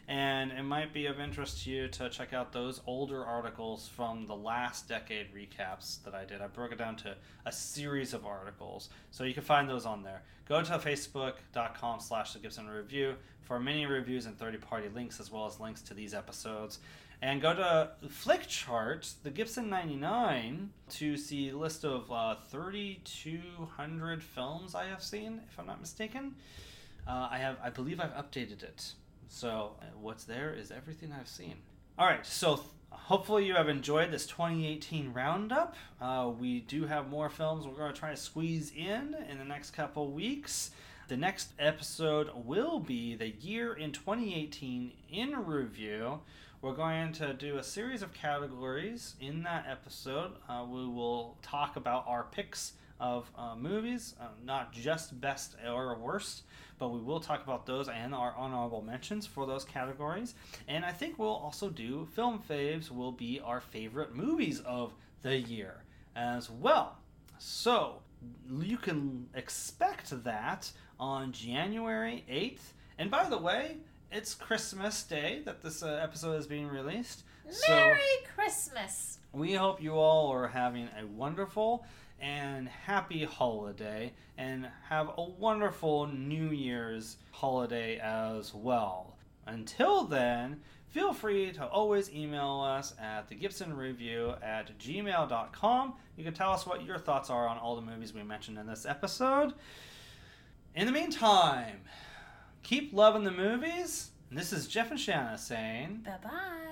And it might be of interest to you to check out those older articles from the last decade recaps that I did. I broke it down to a series of articles. So you can find those on there. Go to facebook.com slash the Gibson Review for many reviews and 30 party links as well as links to these episodes. And go to Flickchart, the Gibson 99, to see list of uh, 3,200 films I have seen, if I'm not mistaken. Uh, I have, I believe I've updated it. So uh, what's there is everything I've seen. All right, so th- hopefully you have enjoyed this 2018 roundup. Uh, we do have more films we're going to try to squeeze in in the next couple weeks. The next episode will be the year in 2018 in review. We're going to do a series of categories in that episode. Uh, we will talk about our picks of uh, movies, uh, not just best or worst, but we will talk about those and our honorable mentions for those categories. And I think we'll also do film faves, will be our favorite movies of the year as well. So you can expect that on January 8th. And by the way, it's Christmas Day that this uh, episode is being released. So- Merry Christmas. we hope you all are having a wonderful and happy holiday and have a wonderful New Year's holiday as well. Until then, feel free to always email us at the Gibson Review at gmail.com. You can tell us what your thoughts are on all the movies we mentioned in this episode. In the meantime, keep loving the movies. And this is Jeff and Shanna saying. Bye bye.